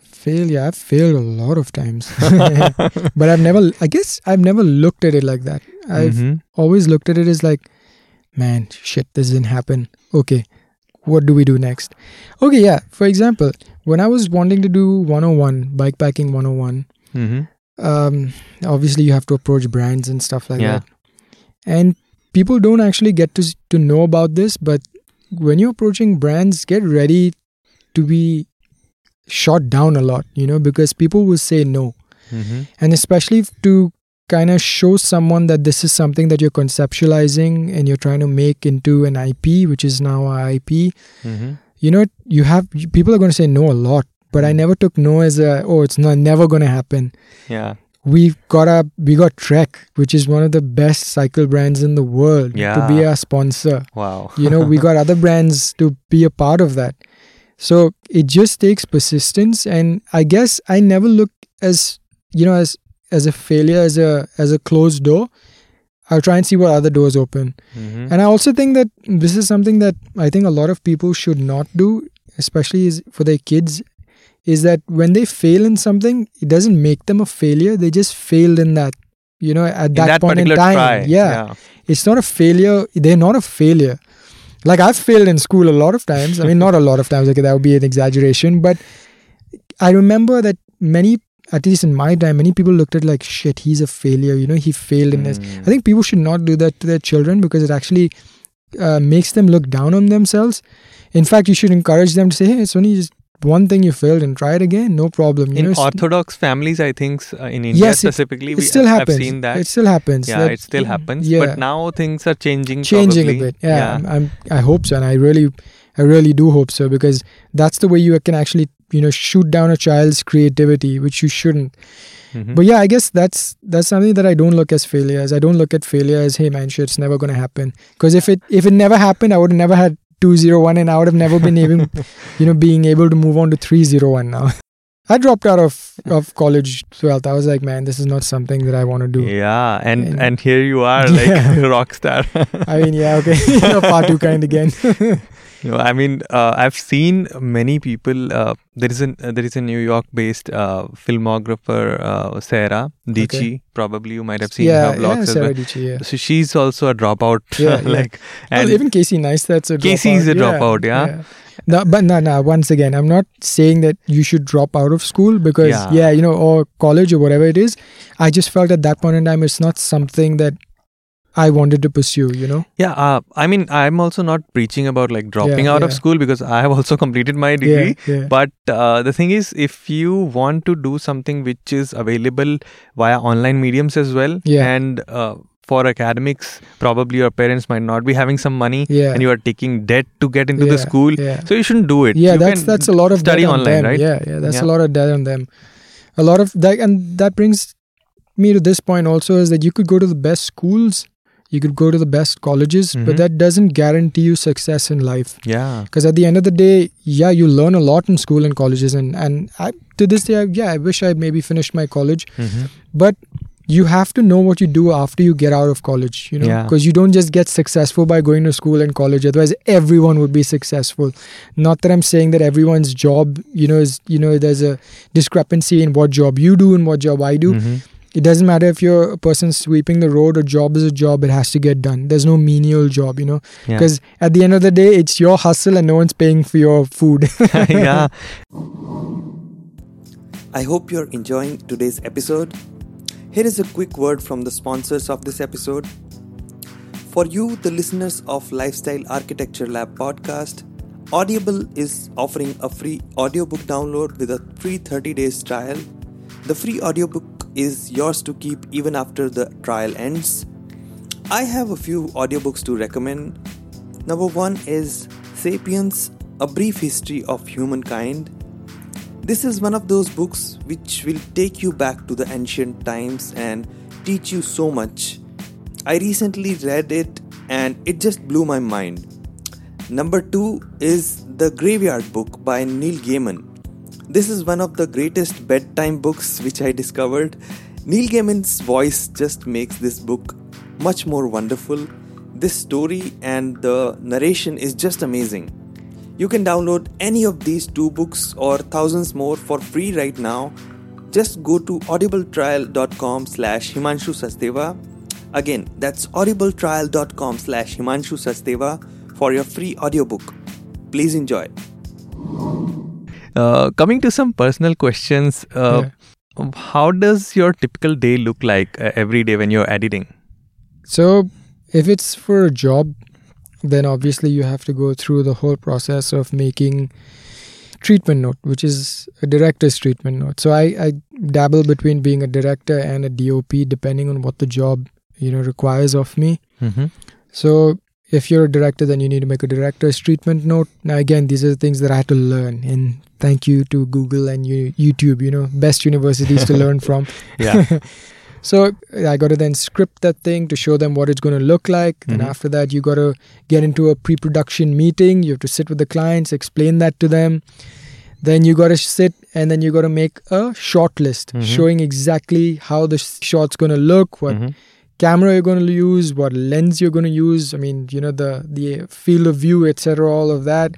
failure. I've failed a lot of times, [LAUGHS] [LAUGHS] but I've never. I guess I've never looked at it like that. I've Mhm. always looked at it as like, man, shit, this didn't happen. Okay, what do we do next? Okay, yeah. For example, when I was wanting to do 101 bikepacking 101, Mhm. um, obviously you have to approach brands and stuff like Yeah. that, and people don't actually get to to know about this. But when you're approaching brands, get ready to be shot down a lot, you know, because people will say no Mhm. and especially to kind of show someone that this is something that you're conceptualizing and you're trying to make into an IP, which is now a IP. Mhm. You know, you have people are going to say no a lot, but I never took no as a oh, it's not never going to happen. Yeah. We got a we got Trek, which is one of the best cycle brands in the world, to be our sponsor. Wow. You know, we got other brands to be a part of that. So it just takes persistence, and I guess I never look as you know as as a failure as a as a closed door. I'll try and see what other doors open. Mhm. And I also think that this is something that I think a lot of people should not do, especially is for their kids, is that when they fail in something, it doesn't make them a failure. They just failed in that, you know, at that, that point in time. try. Yeah. It's not a failure. They're not a failure. Like I've failed in school a lot of times. I mean, not a lot of times. Okay, that would be an exaggeration, but I remember that many, at least in my time, many people looked at like, shit, he's a failure. You know, he failed in this. Mm. I think people should not do that to their children because it actually uh, makes them look down on themselves. In fact, you should encourage them to say, "Hey, it's only just one thing you failed and try it again. No problem." You in know, Orthodox families, I think uh, in India Yes, specifically, it we still have happens. seen that. It still happens. yeah, That- it still happens. Yeah, But now things are changing. changing probably. a bit. Yeah, I'm, I'm. I hope so, and I really, I really do hope so because that's the way you can actually, you know, shoot down a child's creativity, which you shouldn't. Mhm. But yeah, I guess that's that's something that I don't look as failure as. I don't look at failure as, hey man, shit, it's never gonna happen. Because if it if it never happened, I would have never had two zero one, and I would have never been even, [LAUGHS] you know, being able to move on to three zero one now. [LAUGHS] I dropped out of of college twelfth. I was like, man, this is not something that I want to do. Yeah, and And- and here you are [LAUGHS] like Yeah. a rock star. I mean, yeah, okay, you know, part two kind again. No, I mean, uh, I've seen many people. Uh, there is an uh, there is a New York-based uh, filmographer, uh, Sara Dietschy. Probably you might have seen yeah, her vlogs yeah, as Sara well. Dietschy, yeah. So she's also a dropout. Yeah, yeah. [LAUGHS] like, Well, and even Casey Neistat's a dropout. Casey is a dropout, yeah? No, but no, no. Once again, I'm not saying that you should drop out of school because, Yeah. yeah. you know, or college or whatever it is. I just felt at that point in time, it's not something that I wanted to pursue. You know, yeah, uh, I mean, I'm also not preaching about like dropping Yeah, out of school because I have also [LAUGHS] completed my degree. yeah, yeah. But uh, the thing is, if you want to do something which is available via online mediums as well, Yeah. and uh, for academics, probably your parents might not be having some money, Yeah. and you are taking debt to get into the school, yeah. so you shouldn't do it. yeah, You that's can that's a lot of study debt on online, them. right? Yeah, yeah, that's Yeah. a lot of debt on them. A lot of that, and that brings me to this point also is that you could go to the best schools, you could go to the best colleges, Mhm. but that doesn't guarantee you success in life. Yeah. because at the end of the day yeah you learn a lot in school and colleges and and I, to this day I, yeah i wish i maybe finished my college Mhm. but you have to know what you do after you get out of college you know Yeah. because you don't just get successful by going to school and college otherwise everyone would be successful not that i'm saying that everyone's job you know is you know there's a discrepancy in what job you do and what job i do Mhm. It doesn't matter if you're a person sweeping the road a job is a job it has to get done there's no menial job you know Yeah. because at the end of the day it's your hustle and no one's paying for your food [LAUGHS] [LAUGHS] yeah. I hope you're enjoying today's episode. Here is a quick word from the sponsors of this episode. For you, the listeners of Lifestyle Architecture Lab podcast, Audible is offering a free audiobook download with a free 30 days trial. The free audiobook is yours to keep even after the trial ends. I have a few audiobooks to recommend. Number one is Sapiens A Brief History of Humankind. This is one of those books which will take you back to the ancient times and teach you so much. I recently read it and it just blew my mind. Number two is The Graveyard Book by Neil Gaiman. This is one of the greatest bedtime books which I discovered. Neil Gaiman's voice just makes this book much more wonderful. This story and the narration is just amazing. You can download any of these two books or thousands more for free right now. Just go to audibletrial.com slash Himanshu Sachdeva. Again, that's audibletrial.com slash Himanshu Sachdeva for your free audiobook. Please enjoy. Uh, coming to some personal questions, uh, how does your typical day look like uh, every day when you're editing? So, if it's for a job, then obviously you have to go through the whole process of making treatment note, which is a director's treatment note. So I, I dabble between being a director and a DOP depending on what the job you know requires of me. Mm-hmm. So if you're a director, then you need to make a director's treatment note. Now again, these are the things that I had to learn, and thank you to Google and YouTube. You know, best universities to [LAUGHS] learn from. Yeah. [LAUGHS] So I got to then script that thing to show them what it's going to look like. And Mhm. after that, you got to get into a pre-production meeting. You have to sit with the clients, explain that to them. Then you got to sit and then you got to make a short list Mhm. showing exactly how the shot's going to look, what Mhm. Camera you're going to use, what lens you're going to use. I mean, you know, the the field of view, etc. All of that.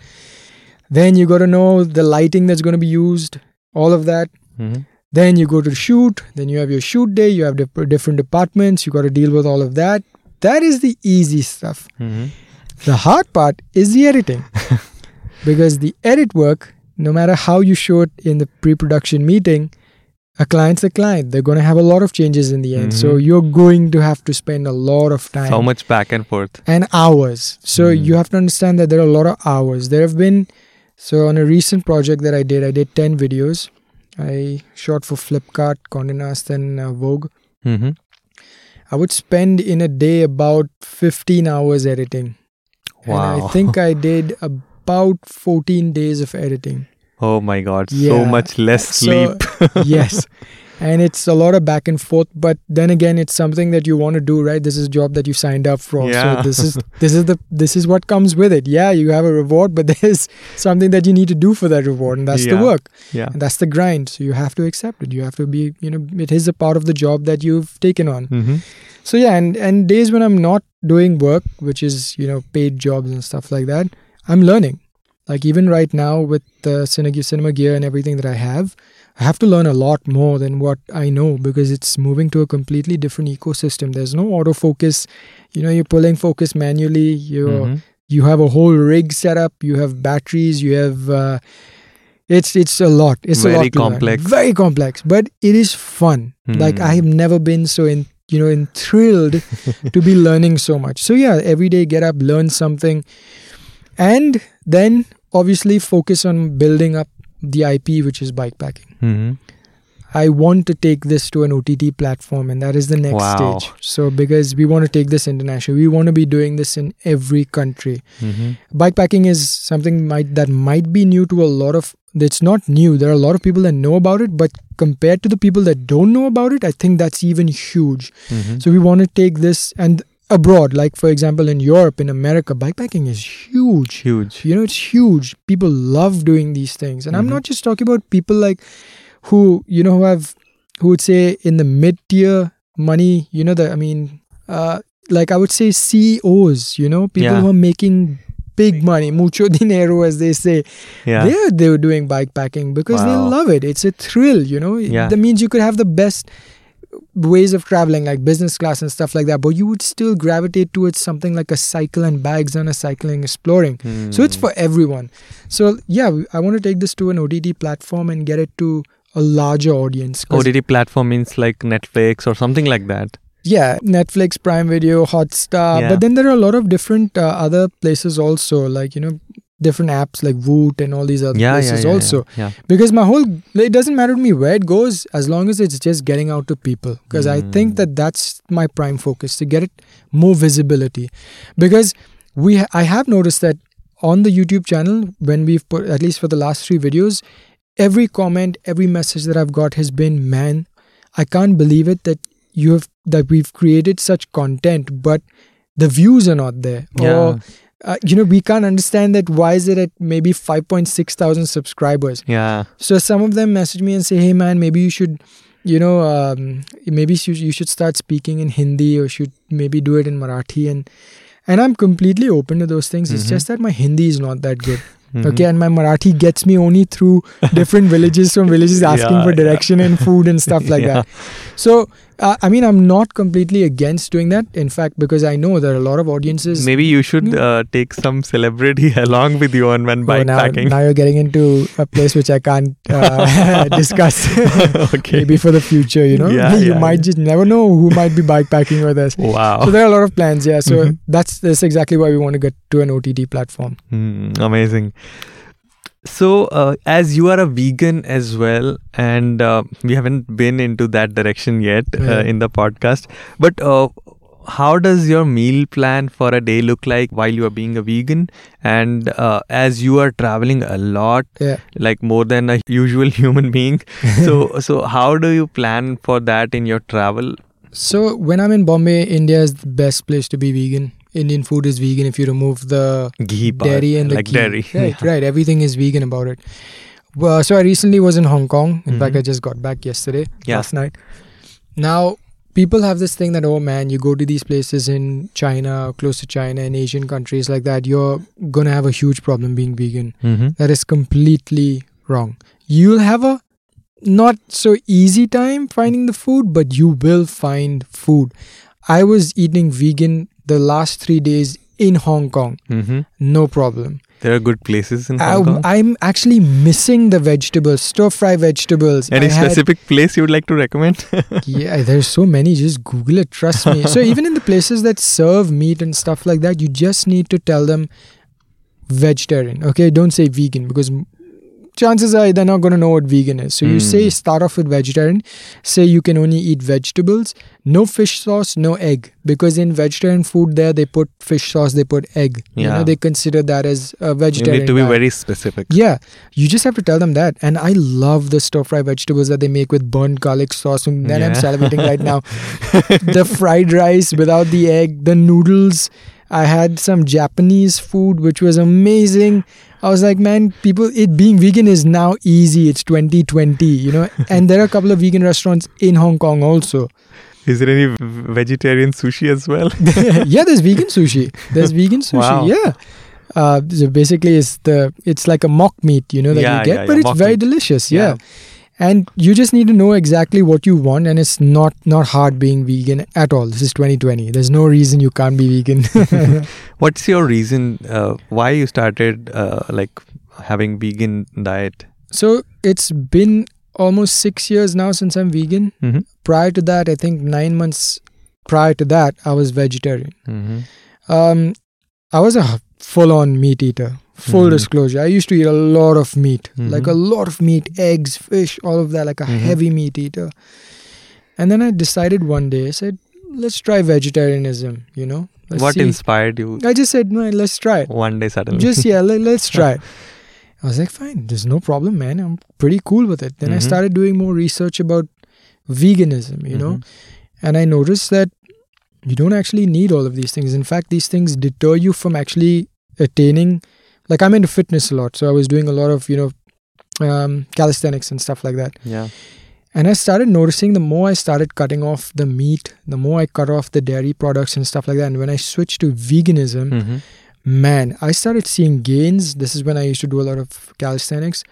Then you got to know the lighting that's going to be used. All of that. Mhm. Then you go to shoot. Then you have your shoot day. You have dip- different departments. You got to deal with all of that. That is the easy stuff. Mhm. The hard part is the editing. [LAUGHS] because the edit work, no matter how you show it in the pre production meeting, a client's a client. They're going to have a lot of changes in the end. So Mhm. you're going to have to spend a lot of time So much back and forth. and hours. So Mm. you have to understand that there are a lot of hours. There have been, so on a recent project that I did, I did 10 videos. I shot for Flipkart, Condé Nast, and uh, Vogue. Mm-hmm. I would spend in a day about 15 hours editing. And Wow. I think [LAUGHS] I did about 14 days of editing. Oh my God. So much less So- sleep. [LAUGHS] yes. And it's a lot of back and forth, but then again, it's something that you want to do, right? This is a job that you signed up for. Yeah. So this is [LAUGHS] this is the this is what comes with it. Yeah, you have a reward, but [LAUGHS] there's something that you need to do for that reward, and that's the work. yeah. And that's the grind. So you have to accept it. You have to be, you know, it is a part of the job that you've taken on. Mm-hmm. So yeah, and and days when I'm not doing work, which is you know paid jobs and stuff like that, I'm learning. Like even right now with the cinema, cinema gear and everything that I have, I have to learn a lot more than what I know because it's moving to a completely different ecosystem. There's no autofocus. You know, you're pulling focus manually. You Mhm. you have a whole rig set up. You have batteries. You have. Uh, it's it's a lot. It's a lot to learn. complex. Very complex, but it is fun. Like Hmm. I have never been so in you know in thrilled [LAUGHS] to be learning so much. So yeah, every day get up, learn something, and then obviously focus on building up the IP, which is bikepacking. Mhm. I want to take this to an OTT platform, and that is the next Wow. stage. So because we want to take this international, we want to be doing this in every country. Mhm. Bikepacking is something might that might be new to a lot of. It's not new. There are a lot of people that know about it, but compared to the people that don't know about it, I think that's even huge. Mhm. So we want to take this and abroad, like for example in Europe, in America, bikepacking is huge. Huge. You know, it's huge. People love doing these things. And I'm Mhm. not just talking about people like who, you know, who have who would say in the mid tier money, you know, the I mean, uh like I would say CEOs, you know, people Yeah. who are making big money, mucho [LAUGHS] dinero as they say. Yeah. They're they were doing bikepacking because Wow. they love it. It's a thrill, you know. Yeah. That means you could have the best ways of traveling like business class and stuff like that but you would still gravitate towards something like a cycle and bags and a cycling exploring so it's Hmm. for everyone so yeah i want to take this to an ott platform and get it to a larger audience OTT platform means like Netflix or something like that. yeah, Netflix, Prime Video, Hotstar. Yeah. But then there are a lot of different uh, other places also, like you know, different apps like Voot and all these other Yeah, places yeah, also. Yeah. Because my whole it doesn't matter to me where it goes as long as it's just getting out to people. Because I Mm. think that that's my prime focus to get it more visibility. Because we I have noticed that on the YouTube channel when we've put at least for the last three videos, every comment, every message that I've got has been, man, I can't believe it that you have that we've created such content, but the views are not there. Yeah. Or uh, you know, we can't understand that. Why is it at maybe 5.6 thousand subscribers? Yeah. So some of them message me and say, "Hey man, maybe you should, you know, um, maybe you you should start speaking in Hindi or should maybe do it in Marathi." And and I'm completely open to those things. It's Mhm. just that my Hindi is not that good. [LAUGHS] Mhm. Okay, and my Marathi gets me only through different [LAUGHS] villages from villages asking Yeah, for yeah. direction and food and stuff like [LAUGHS] Yeah. that. So uh, I mean, I'm not completely against doing that. In fact, because I know there are a lot of audiences. Maybe you should uh, take some celebrity [LAUGHS] along with you on when Oh, now, bikepacking. now you're getting into a place which I can't uh, [LAUGHS] discuss. [LAUGHS] okay. maybe for the future, you know. Yeah, you yeah, might just never know who might be bikepacking with us. Wow. So there are a lot of plans, yeah. So Mhm. that's that's exactly why we want to get to an OTT platform. Hmm, amazing. So, uh, as you are a vegan as well, and uh, we haven't been into that direction yet Yeah. uh, in the podcast, but uh, how does your meal plan for a day look like while you are being a vegan? And uh, as you are traveling a lot, Yeah. like more than a usual [LAUGHS] human being, so [LAUGHS] so how do you plan for that in your travel? So when I'm in Bombay, India is the best place to be vegan. Indian food is vegan if you remove the Ghee part, dairy and the like ghee. dairy. Right, [LAUGHS] right. Everything is vegan about it. Well, so I recently was in Hong Kong. In fact, Mhm. I just got back yesterday, Yeah. last night. Now, people have this thing that oh man, you go to these places in China, close to China, in Asian countries like that, you're gonna have a huge problem being vegan. Mm-hmm. That is completely wrong. You'll have a not so easy time finding the food, but you will find food. I was eating vegan the last three days in Hong Kong, Mm-hmm. no problem. There are good places in I, Hong Kong. I'm actually missing the vegetables, stir fry vegetables. Any I had- specific place you would like to recommend? [LAUGHS] yeah, there's so many. Just Google it. Trust me. so [LAUGHS] even in the places that serve meat and stuff like that, you just need to tell them vegetarian. Okay, don't say vegan because chances are they're not going to know what vegan is. So you Hmm. say start off with vegetarian. Say you can only eat vegetables, no fish sauce, no egg. Because in vegetarian food, there they put fish sauce, they put egg. You Yeah. know, they consider that as a vegetarian. you need to be diet. very specific. Yeah, you just have to tell them that. And I love the stir fry vegetables that they make with burnt garlic sauce. And then I'm salivating right now. [LAUGHS] the fried rice without the egg, the noodles. I had some Japanese food which was amazing. I was like, man, people, it being vegan is now easy. It's 2020, you know. [LAUGHS] and there are a couple of vegan restaurants in Hong Kong also. Is there any v- vegetarian sushi as well? [LAUGHS] yeah, there's vegan sushi. There's [LAUGHS] vegan sushi. Wow. Yeah. Uh, so basically, it's the it's like a mock meat, you know, that Yeah, you get, yeah, but yeah, it's mock very meat. delicious. Yeah. And you just need to know exactly what you want, and it's not not hard being vegan at all. This is 2020. There's no reason you can't be vegan. [LAUGHS] [LAUGHS] What's your reason uh, why you started uh, like having vegan diet? so it's been almost six years now since I'm vegan. Mhm. Prior to that, I think nine months prior to that, I was vegetarian. Mm-hmm. Um, I was a full on meat eater. Full Mhm. disclosure. I used to eat a lot of meat, like Mhm. a lot of meat, eggs, fish, all of that, like a Mhm. heavy meat eater. And then I decided one day, I said, let's try vegetarianism, you know? Let's what see. inspired you I just said, no, let's try it. one day suddenly? Just, yeah, let, let's try it. [LAUGHS] I was like, fine, there's no problem, man. I'm pretty cool with it. Then I Mhm. started doing more research about veganism, you know? Mhm. and I noticed that you don't actually need all of these things. In fact, these things deter you from actually attaining. Like I'm into fitness a lot, so I was doing a lot of you know um, calisthenics and stuff like that. Yeah. And I started noticing the more I started cutting off the meat, the more I cut off the dairy products and stuff like that. And when I switched to veganism, Mm-hmm. man, I started seeing gains. This is when I used to do a lot of calisthenics.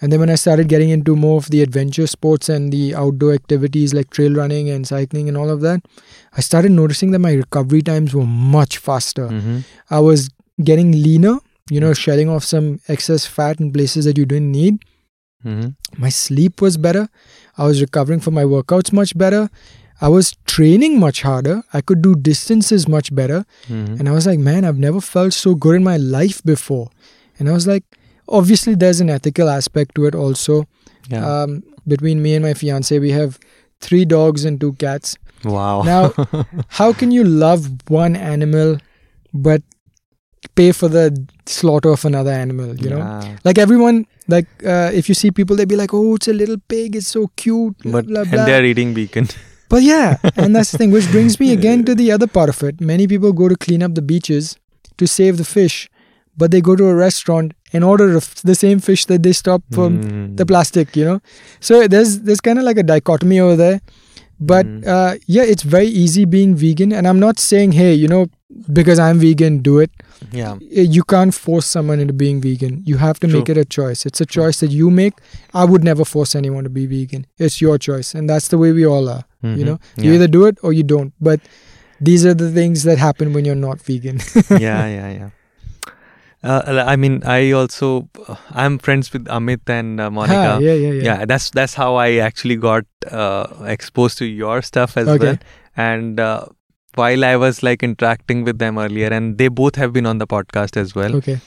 And then when I started getting into more of the adventure sports and the outdoor activities like trail running and cycling and all of that, I started noticing that my recovery times were much faster. Mm-hmm. I was getting leaner, you know, shedding off some excess fat in places that you didn't need. Mhm. My sleep was better. I was recovering from my workouts much better. I was training much harder. I could do distances much better. Mhm. And I was like, man, I've never felt so good in my life before. And I was like, obviously, there's an ethical aspect to it also. Yeah. Um, between me and my fiance, we have three dogs and two cats. wow. Now, [LAUGHS] how can you love one animal but pay for the slaughter of another animal? You know, Yeah. like everyone, like uh, if you see people, they'd be like, "Oh, it's a little pig. It's so cute." Blah, But blah, [LAUGHS] and they're eating beacon. [LAUGHS] But yeah, and that's the thing, which brings me [LAUGHS] again to the other part of it. Many people go to clean up the beaches to save the fish, but they go to a restaurant and order of the same fish that they stop from Mm. the plastic, you know. So there's there's kind of like a dichotomy over there. But Mm. uh, yeah, it's very easy being vegan, and I'm not saying, hey, you know, because I'm vegan, do it. Yeah. Uh, You can't force someone into being vegan. You have to make it a choice. It's a choice that you make. I would never force anyone to be vegan. It's your choice, and that's the way we all are. You Mhm. know, you Yeah. either do it or you don't. But these are the things that happen when you're not vegan. [LAUGHS] yeah, [LAUGHS] yeah, yeah. Uh, I mean, I also I'm friends with Amit and uh, Monica. Ah, yeah, yeah, yeah. yeah that's that's how i actually got uh, exposed to your stuff as Okay. well and uh, while i was like interacting with them earlier and they both have been on the podcast as well Okay.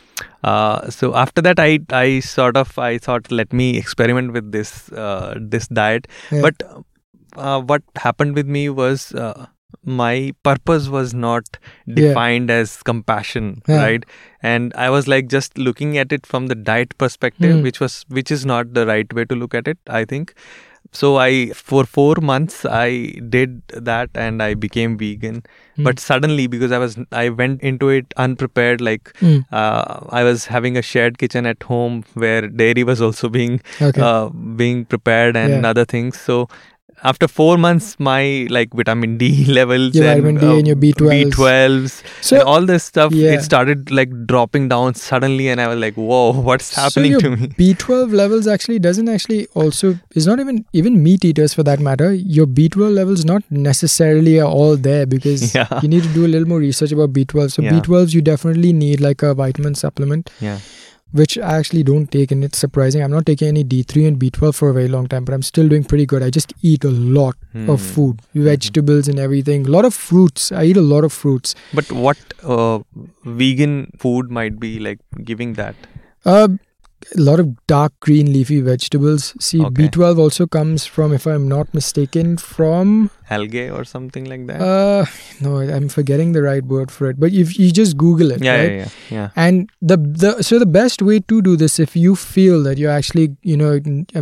uh, so after that i i sort of i thought let me experiment with this uh, this diet Yeah. but uh, what happened with me was uh, my purpose was not defined as compassion Yeah. right and i was like just looking at it from the diet perspective Mm. which was which is not the right way to look at it i think so i for 4 months i did that and i became vegan Mm. but suddenly because i was i went into it unprepared like Mm. uh, i was having a shared kitchen at home where dairy was also being Okay. uh, being prepared and Yeah. other things. So after four months, my like vitamin D [LAUGHS] levels Your and vitamin D and uh, your B12s. B12s So- and all this stuff, Yeah. it started like dropping down suddenly, and I was like, "Whoa, [LAUGHS] what's happening so to me?" B12 levels actually doesn't actually also is not even even meat eaters for that matter. Your B12 levels not necessarily are all there because [LAUGHS] Yeah. you need to do a little more research about B12. So Yeah. B12s you definitely need like a vitamin supplement, Yeah, which I actually don't take, and it's surprising. I'm not taking any D3 and B12 for a very long time, but I'm still doing pretty good. I just eat a lot of Hmm. food, vegetables and everything. A lot of fruits. I eat a lot of fruits. But what uh, vegan food might be like giving that? Uh, a lot of dark green leafy vegetables. See, Okay. B12 also comes from, if I'm not mistaken, from Algae or something like that? uh no, I'm forgetting the right word for it. But if you just Google it, yeah, right? yeah, yeah, yeah. And the the so the best way to do this, if you feel that you're actually, you know,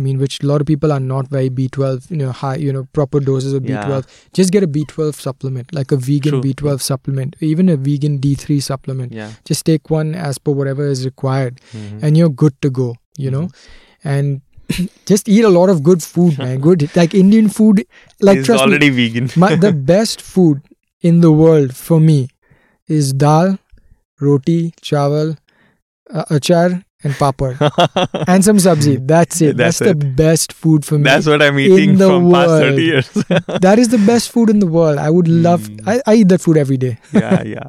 I mean, which a lot of people are not very B12, you know, high, you know, proper doses of B12. Yeah. Just get a B12 supplement, like a vegan True. B12 supplement, even a vegan D3 supplement. Yeah. Just take one as per whatever is required Mhm. and you're good to go you know Mm-hmm. and [LAUGHS] just eat a lot of good food man good like indian food like It's trust already vegan. me my, the [LAUGHS] best food in the world for me is dal roti chawal uh, achar and papad [LAUGHS] and some sabzi that's it that's, That's the best food for me That's what I'm eating in the from past 30 world. years. that is the best food in the world i would love Mm. I, I eat that food every day yeah, yeah.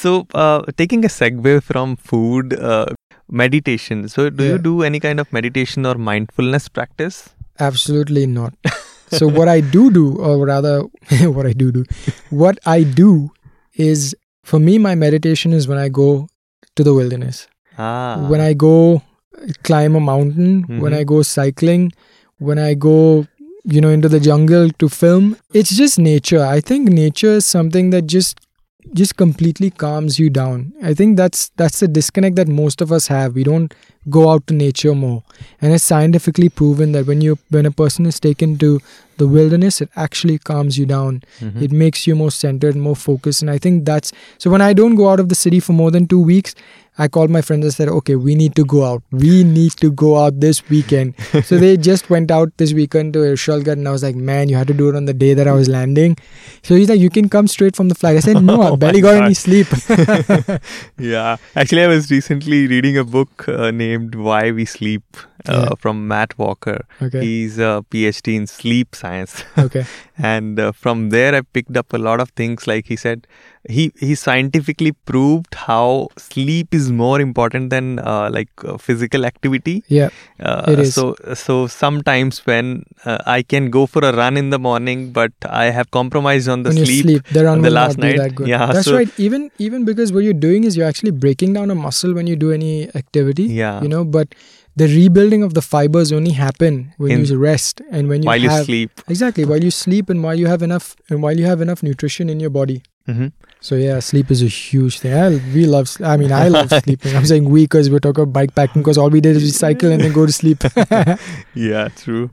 So, uh, taking a segue from food, uh, meditation. So, do Yeah. you do any kind of meditation or mindfulness practice? Absolutely not. [LAUGHS] so what I do do, or rather, [LAUGHS] what I do do, what I do is for me, my meditation is when I go to the wilderness, Ah, when I go climb a mountain, when Mhm. I go cycling, when I go, you know, into the jungle to film. It's just nature. I think nature is something that just just completely calms you down. I think that's that's the disconnect that most of us have. We don't go out to nature more. And it's scientifically proven that when you when a person is taken to the wilderness, it actually calms you down. Mhm. It makes you more centered, more focused. And I think that's so when I don't go out of the city for more than two weeks, I called my friends and said, Okay, we need to go out. We need to go out this weekend. [LAUGHS] so they just went out this weekend to Irshalgarh and I was like, Man, you had to do it on the day that I was landing. So he's like, You can come straight from the flight. I said, [LAUGHS] No, I Oh barely my got God. any sleep. [LAUGHS] yeah. Actually, I was recently reading a book uh, named Why We Sleep uh, from Matt Walker. okay. He's a PhD in sleep science. [LAUGHS] Okay. and uh, from there, I picked up a lot of things. Like he said, he he scientifically proved how sleep is more important than uh, like uh, physical activity. Yeah, Uh, It is. So so sometimes when uh, I can go for a run in the morning, but I have compromised on the when sleep. sleep, the run the last night. that. Yeah, that's so- right. Even even because what you're doing is you're actually breaking down a muscle when you do any activity. Yeah. you know, but the rebuilding of the fibers only happen when In- you rest and when you while you have sleep. exactly while you sleep and while you have enough and while you have enough nutrition in your body. hmm So yeah, sleep is a huge thing. I, we love. I mean, I love [LAUGHS] sleeping. I'm saying we because we're talking about bike packing because all we did is we cycle and then go to sleep. [LAUGHS] Yeah, true.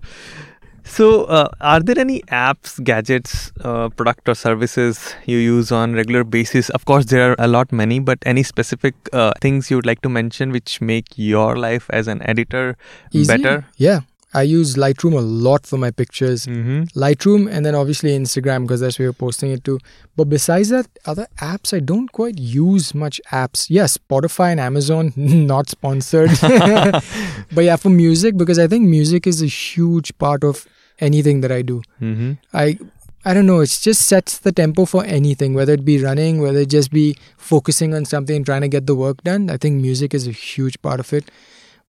So, uh, are there any apps, gadgets, uh, product or services you use on regular basis? Of course, there are a lot many, but any specific uh, things you would like to mention which make your life as an editor Easy? better? Yeah, I use Lightroom a lot for my pictures. Mm-hmm. Lightroom and then obviously Instagram because that's where you're posting it to. But besides that, other apps I don't quite use much apps. Yes, Spotify and Amazon, [LAUGHS] not sponsored. [LAUGHS] [LAUGHS] but yeah, for music because I think music is a huge part of anything that I do. Mm-hmm. I I don't know, it just sets the tempo for anything, whether it be running, whether it just be focusing on something and trying to get the work done. I think music is a huge part of it.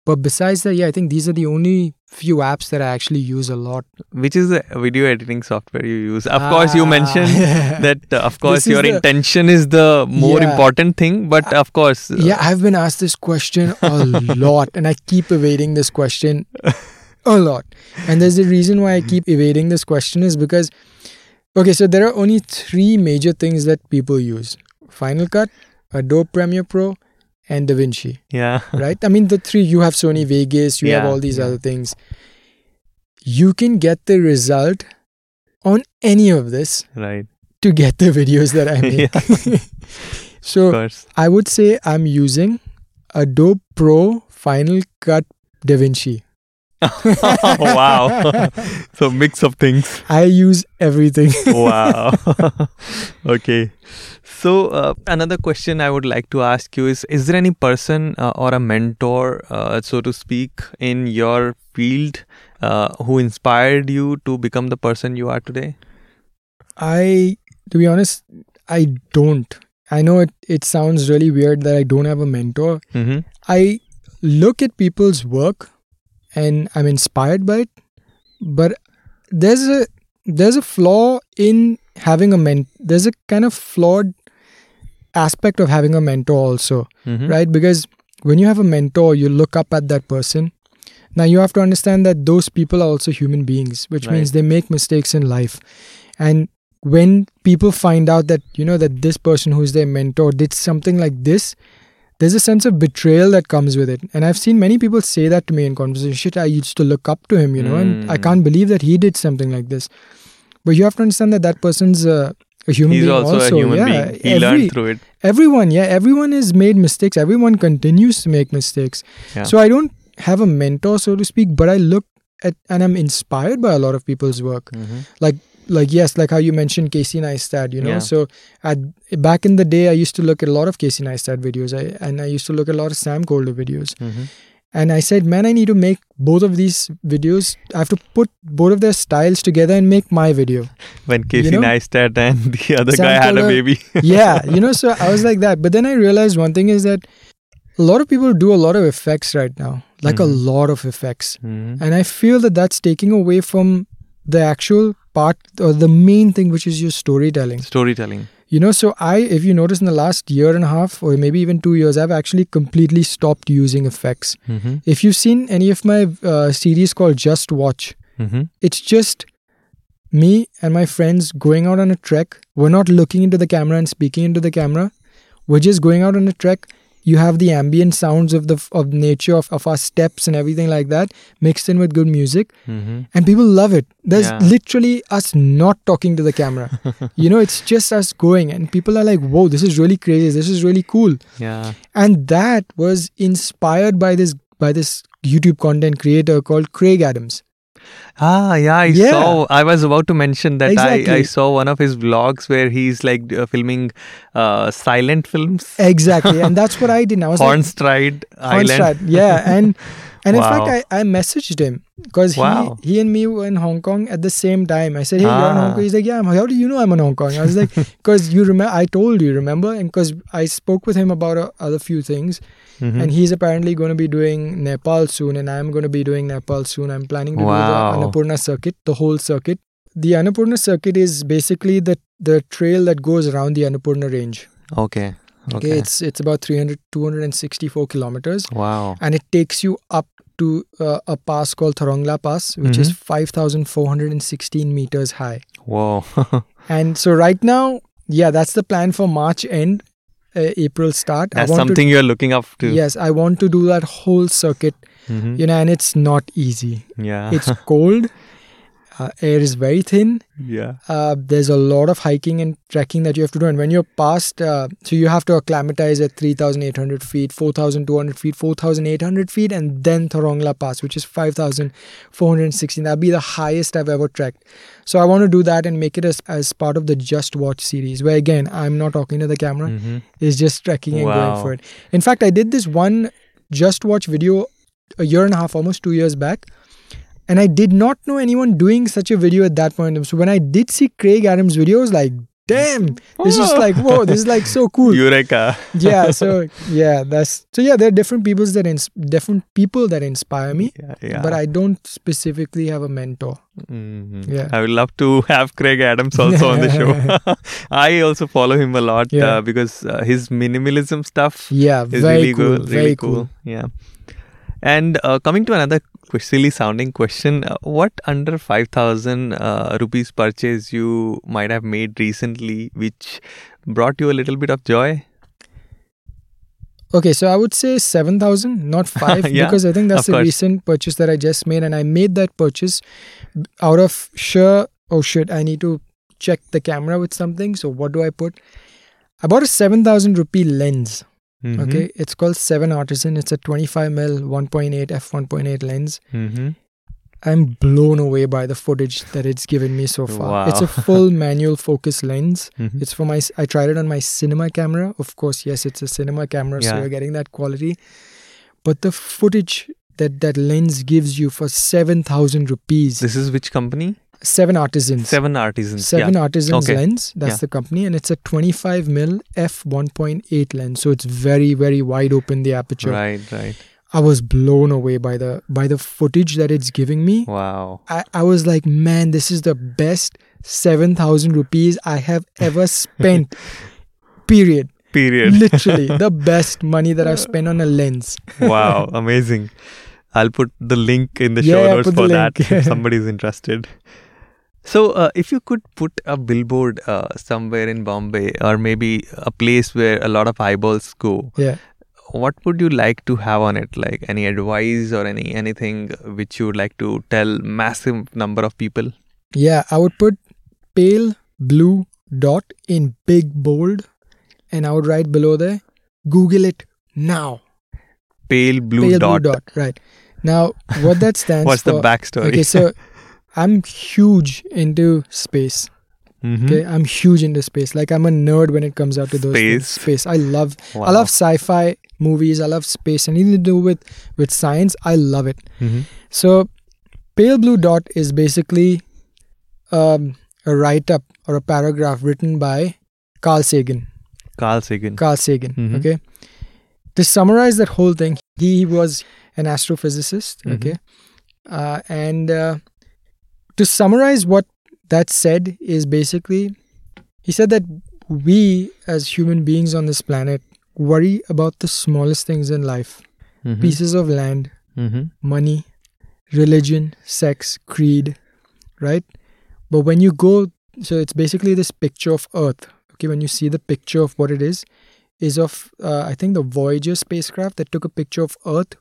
But besides that, yeah, I think these are the only few apps that I actually use a lot. Which is the video editing software you use? Of course, you Ah. mentioned [LAUGHS] that, uh, of course, your the- intention is the more Yeah. important thing, but of course, uh, Yeah, I've been asked this question a lot, and I keep evading this question [LAUGHS] a lot. And there's a reason why I keep evading this question is because, okay, so there are only three major things that people use Final Cut, Adobe Premiere Pro, and DaVinci, yeah. [LAUGHS] right? I mean, the three you have Sony Vegas, you have all these yeah. other things. You can get the result on any of this right. to get the videos that I [LAUGHS] make. [LAUGHS] so, I would say I'm using Adobe Pro Final Cut DaVinci. [LAUGHS] wow. [LAUGHS] so mix of things. I use everything. [LAUGHS] wow. okay. So uh, another question I would like to ask you is: Is there any person uh, or a mentor, uh, so to speak, in your field uh, who inspired you to become the person you are today? I, to be honest, I don't. I know it, it sounds really weird that I don't have a mentor. Mm-hmm. I look at people's work and I'm inspired by it, but there's a there's a flaw in having a ment. There's a kind of flawed aspect of having a mentor also. Mm-hmm. right? Because when you have a mentor, you look up at that person. Now you have to understand that those people are also human beings, which Right. means they make mistakes in life. And when people find out that you know that this person who's their mentor did something like this, there's a sense of betrayal that comes with it. And I've seen many people say that to me in conversation. Shit, I used to look up to him, you know, and I Mm. can't believe that he did something like this. But you have to understand that that person's uh, a human He's being also, a human yeah, being. He every- learned through it. everyone yeah everyone has made mistakes everyone continues to make mistakes Yeah. so i don't have a mentor so to speak but i look at and i'm inspired by a lot of people's work Mm-hmm. like yes like how you mentioned casey neistat you know Yeah. so at back in the day i used to look at a lot of casey neistat videos I, and i used to look at a lot of sam Kolder videos Mm-hmm. and i said man i need to make both of these videos i have to put both of their styles together and make my video [LAUGHS] When Casey know? Neistat and the other Sam guy had a baby. [LAUGHS] yeah [LAUGHS] you know so i was like that but then i realized one thing is that a lot of people do a lot of effects right now like Mhm. a lot of effects Mm-hmm. and i feel that that's taking away from the actual part or the main thing which is your storytelling Storytelling. you know so i if you notice in the last year and a half or maybe even two years i've actually completely stopped using effects Mm-hmm. if you've seen any of my uh, series called just watch Mm-hmm. it's just me and my friends going out on a trek. We're not looking into the camera and speaking into the camera. We're just going out on a trek. You have the ambient sounds of the of nature of, of our steps and everything like that mixed in with good music, Mm-hmm. and people love it. There's Yeah. literally us not talking to the camera. [LAUGHS] you know, it's just us going, and people are like, "Whoa, this is really crazy. This is really cool." Yeah. And that was inspired by this by this YouTube content creator called Craig Adams. Ah, yeah, I Yeah. saw. I was about to mention that I, I saw one of his vlogs where he's like uh, filming uh, silent films. Exactly, and that's what I [LAUGHS] did. I was like, Hornstride Island. Hornstrad, yeah, [LAUGHS] and And in fact, I, I messaged him because Wow. he, he and me were in Hong Kong at the same time. I said, Hey, you're in Hong Ah. Kong. He's like, Yeah, I'm, how do you know I'm in Hong Kong? I was like, [LAUGHS] Because you remember, I told you, remember? And because I spoke with him about uh, other few things. Mhm. And he's apparently going to be doing Nepal soon, and I'm going to be doing Nepal soon. I'm planning to Wow. do the Annapurna circuit, the whole circuit. The Annapurna circuit is basically the, the trail that goes around the Annapurna range. okay. Okay, Okay. it's it's about 300 264 kilometers wow. and it takes you up to uh, a pass called Thorong La Pass, which is 5,416 meters high. Wow. [LAUGHS] And so right now, yeah, that's the plan for March end, April start. That's I want something you're looking up To, to. yes, I want to do that whole circuit, Mhm. you know, and it's not easy. Yeah. It's [LAUGHS] cold. Uh, air is very thin. yeah. Uh, there's a lot of hiking and trekking that you have to do. And when you're past, uh, so you have to acclimatize at 3,800 feet, 4,200 feet, 4,800 feet, and then Thorong La Pass, which is 5,416. That'll be the highest I've ever trekked. So I want to do that and make it as, as part of the Just Watch series, where again, I'm not talking to the camera, Mhm. it's just trekking and Wow. going for it. In fact, I did this one Just Watch video a year and a half, almost two years back. And I did not know anyone doing such a video at that point. So when I did see Kraig Adams' video, I was like, damn, this is like, whoa, this is like so cool. [LAUGHS] Eureka. yeah. So yeah, that's so yeah, there are different peoples that ins- different people that inspire me. Yeah. yeah. But I don't specifically have a mentor. Mhm. Yeah. I would love to have Kraig Adams also on the show. [LAUGHS] [LAUGHS] I also follow him a lot Yeah. uh, because uh, his minimalism stuff Yeah, is very really cool. cool. very cool. cool. Yeah. And uh, coming to another silly sounding question, uh, what under 5,000 uh, rupees purchase you might have made recently which brought you a little bit of joy? Okay, so I would say 7,000, not [LAUGHS] 5, Yeah, because I think that's a course. recent purchase that I just made. And I made that purchase out of sure, oh shit, I need to check the camera with something. So what do I put? I bought a 7,000 rupee lens. Mhm. Okay, it's called 7 Artisan. It's a 25 mm 1.8 f 1.8 lens. Mhm. I'm blown away by the footage that it's given me so far. It's a full [LAUGHS] manual focus lens. Mhm. It's for my. I tried it on my cinema camera. Of course, yes, it's a cinema camera, so you're getting that quality. But the footage that that lens gives you for seven thousand rupees, This is which company? Seven artisans, Seven Artisans. Seven yeah. artisans Okay. lens. That's Yeah. the company, and it's a 25 mil f 1.8 lens, so it's very very wide open the aperture. Right, right. I was blown away by the by the footage that it's giving me. Wow. I, I was like, man, this is the best 7,000 rupees I have ever [LAUGHS] spent. Period. Period. Literally, [LAUGHS] the best money that I've spent on a lens. wow, amazing. I'll put the link in the show notes for that if [LAUGHS] somebody's interested. So, uh, if you could put a billboard uh, somewhere in Bombay or maybe a place where a lot of eyeballs go, Yeah. what would you like to have on it? Like any advice or any anything which you would like to tell massive number of people? Yeah, I would put pale blue dot in big bold and I would write below there, Google it now. Pale blue pale dot. blue dot. Right. Now, what that [LAUGHS] stands What's for. the backstory? Okay, so [LAUGHS] I'm huge into space. Mhm. Okay, I'm huge into space. Like I'm a nerd when it comes out to those things. Space. Space. I love. I love sci-fi movies. I love space. Anything to do with with science, I love it. Mhm. So, pale blue dot is basically um, a write-up or a paragraph written by Carl Sagan. Carl Sagan. Carl Sagan. Mhm. Okay. To summarize that whole thing, he was an astrophysicist. Mhm. Okay. Uh, and uh, to summarize what that said is basically, he said that we as human beings on this planet worry about the smallest things in life Mhm. pieces of land, Mhm. money, religion, sex, creed, right? But when you go, so it's basically this picture of Earth. Okay, when you see the picture of what it is, is of uh, I think the Voyager spacecraft that took a picture of Earth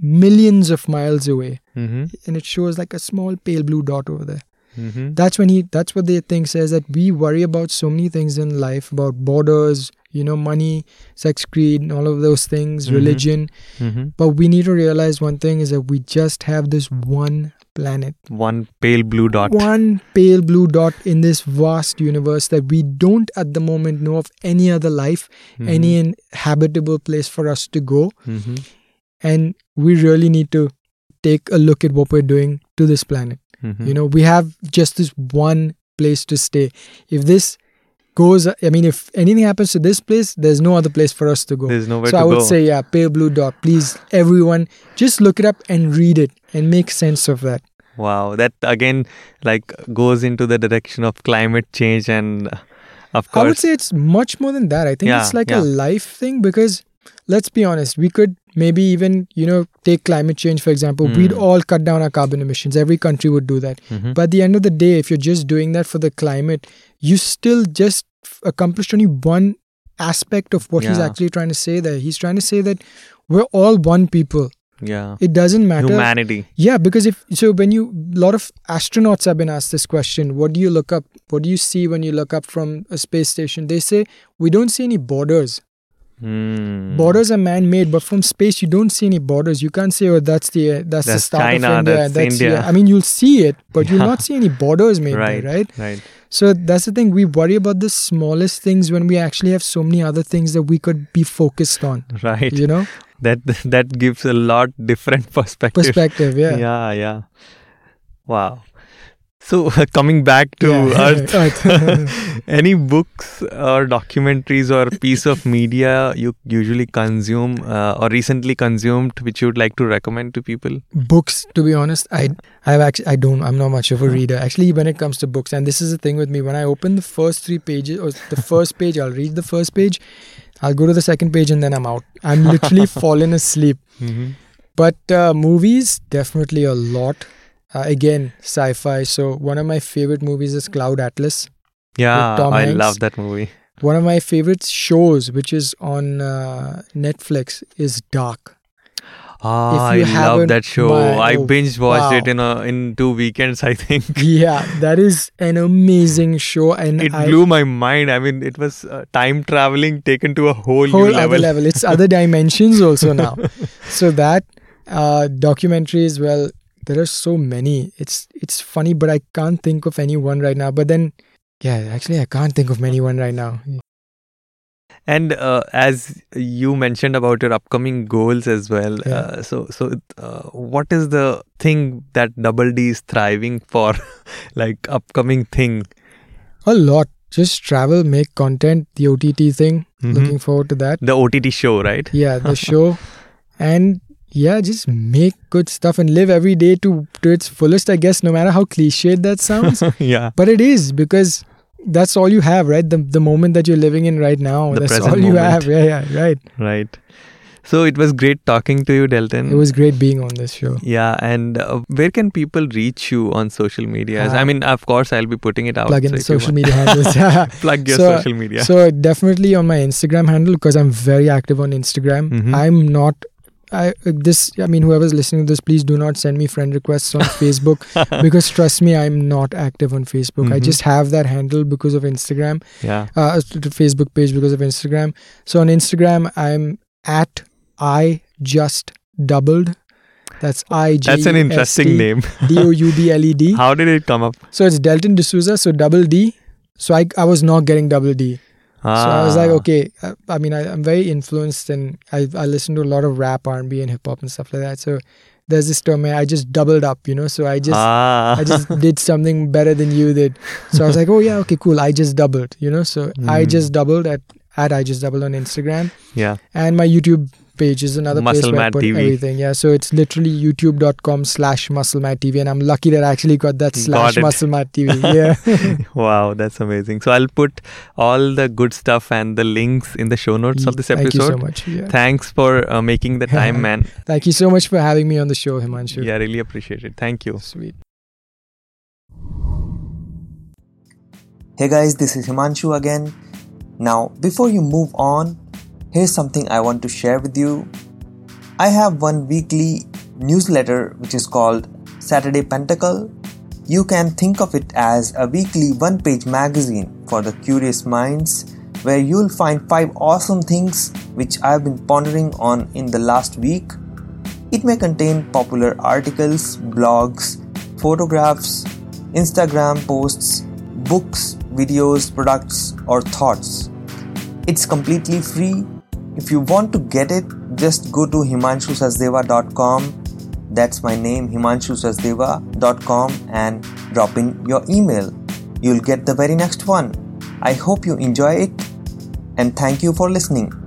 millions of miles away, Mhm. and it shows like a small pale blue dot over there. Mhm. That's when he. That's what they think says that we worry about so many things in life about borders, you know, money, sex, creed, and all of those things, Mhm. religion. Mhm. But we need to realize one thing is that we just have this one planet, One pale blue dot. one pale blue dot in this vast universe that we don't at the moment know of any other life, Mhm. any inhabitable place for us to go. And we really need to take a look at what we're doing to this planet. Mhm. You know, we have just this one place to stay. If this goes, I mean, if anything happens to this place, there's no other place for us to go. There's nowhere so to I would go. say, yeah, Pale Blue Dot. Please, everyone, just look it up and read it and make sense of that. Wow, that again like goes into the direction of climate change and of course I would say it's much more than that. I think Yeah, it's like yeah. a life thing because let's be honest, we could maybe even, you know, take climate change for example. We'd Hmm. all cut down our carbon emissions. Every country would do that. Mhm. But at the end of the day, if you're just doing that for the climate, you still just f- accomplished only one aspect of what he's actually trying to say there. He's trying to say that we're all one people. yeah, It doesn't matter. humanity. Yeah, because if so, when you a lot of astronauts have been asked this question, what do you look up? What do you see when you look up from a space station? They say we don't see any borders. Hmm. Borders are man-made, but from space you don't see any borders. You can't say, "Oh, that's the that's, the start China, of India." that's India. yeah. I mean, you'll see it, but you'll not see any borders made right, there, right? right. So that's the thing. We worry about the smallest things when we actually have so many other things that we could be focused on. Right. You know, That that gives a lot different [LAUGHS] perspective. perspective. Yeah. yeah, yeah. Wow. So [LAUGHS] coming back to Yeah. Earth, Earth. [LAUGHS] any books or documentaries or piece of media you usually consume uh, or recently consumed which you would like to recommend to people? books to be honest i i've actually i don't i'm not much of a reader actually when it comes to books and this is the thing with me when i open the first three pages or the first page i'll read the first page i'll go to the second page and then i'm out i'm literally [LAUGHS] fallen asleep Mm-hmm. but uh, movies definitely a lot uh, again sci-fi so one of my favorite movies is cloud atlas Yeah, Tom I Hanks. love that movie. one of my favorite shows which is on uh, netflix is dark Ah, I love that show. my- I oh, binge watched wow. it in a in two weekends. I think [LAUGHS] yeah that is an amazing show and it I, blew my mind. I mean, it was uh, time traveling taken to a whole, whole new level. level. It's [LAUGHS] other dimensions also now. so that uh, documentaries, well, there are so many. It's it's funny, but I can't think of any one right now. But then, yeah, actually, I can't think of any one right now. And uh, as you mentioned about your upcoming goals as well, Yeah. uh, so so uh, what is the thing that Double D is thriving for, [LAUGHS] like upcoming thing? A lot. Just travel, make content. The OTT thing. Mhm. Looking forward to that. The OTT show, right? Yeah, the [LAUGHS] show, and yeah, just make good stuff and live every day to to its fullest. I guess no matter how cliched that sounds. [LAUGHS] yeah. But it is because that's all you have, right? The the moment that you're living in right now. The that's present all you moment. have. Yeah, yeah, right. Right. So it was great talking to you, Delton. It was great being on this show. Yeah, and uh, where can people reach you on social media? I Uh, mean, of course, I'll be putting it out. Plug in so social media handles. [LAUGHS] Plug your So- social media. So definitely on my Instagram handle because I'm very active on Instagram. Mhm. I'm not. I uh, this I mean whoever's listening to this, please do not send me friend requests on Facebook [LAUGHS] because trust me, I'm not active on Facebook. I Mhm. just have that handle because of Instagram. yeah. uh, the Facebook page because of Instagram. So on Instagram, I'm at I just doubled. That's I J. That's an interesting name. [LAUGHS] D O U B L E D. How did it come up? So it's Delton D'Souza. So double D. So I I was not getting double D. So I was like, Ah. okay. uh, I mean, I, I'm very influenced and I I listen to a lot of rap, R&B, and hip hop and stuff like that. So there's this term I just doubled up, you know. So I just ah. I just did [LAUGHS] something better than you did. So I was like, oh yeah, okay, cool. I just doubled, you know. So I Hmm. just doubled at at I just doubled on Instagram, yeah. and my YouTube page is another place Muscle where I put TV. everything. Yeah, so it's literally youtube.com slash musclemad TV, and I'm lucky that I actually got that slash it. musclemad TV. [LAUGHS] Yeah, [LAUGHS] wow, that's amazing. So I'll put all the good stuff and the links in the show notes of this episode. Thank episode. you so much. Yeah. Thanks for uh, making the time, [LAUGHS] man. Thank you so much for having me on the show, Himanshu. Yeah, I really appreciate it. Thank you. Sweet. Hey guys, this is Himanshu again. Now, before you move on, here's something I want to share with you. I have one weekly newsletter which is called Saturday Pentacle. You can think of it as a weekly one page magazine for the curious minds where you'll find five awesome things which I've been pondering on in the last week. It may contain popular articles, blogs, photographs, Instagram posts, books, videos, products, or thoughts. It's completely free. If you want to get it, just go to himanshusachdeva.com. That's my name, himanshusachdeva.com, and drop in your email. You'll get the very next one. I hope you enjoy it, and thank you for listening.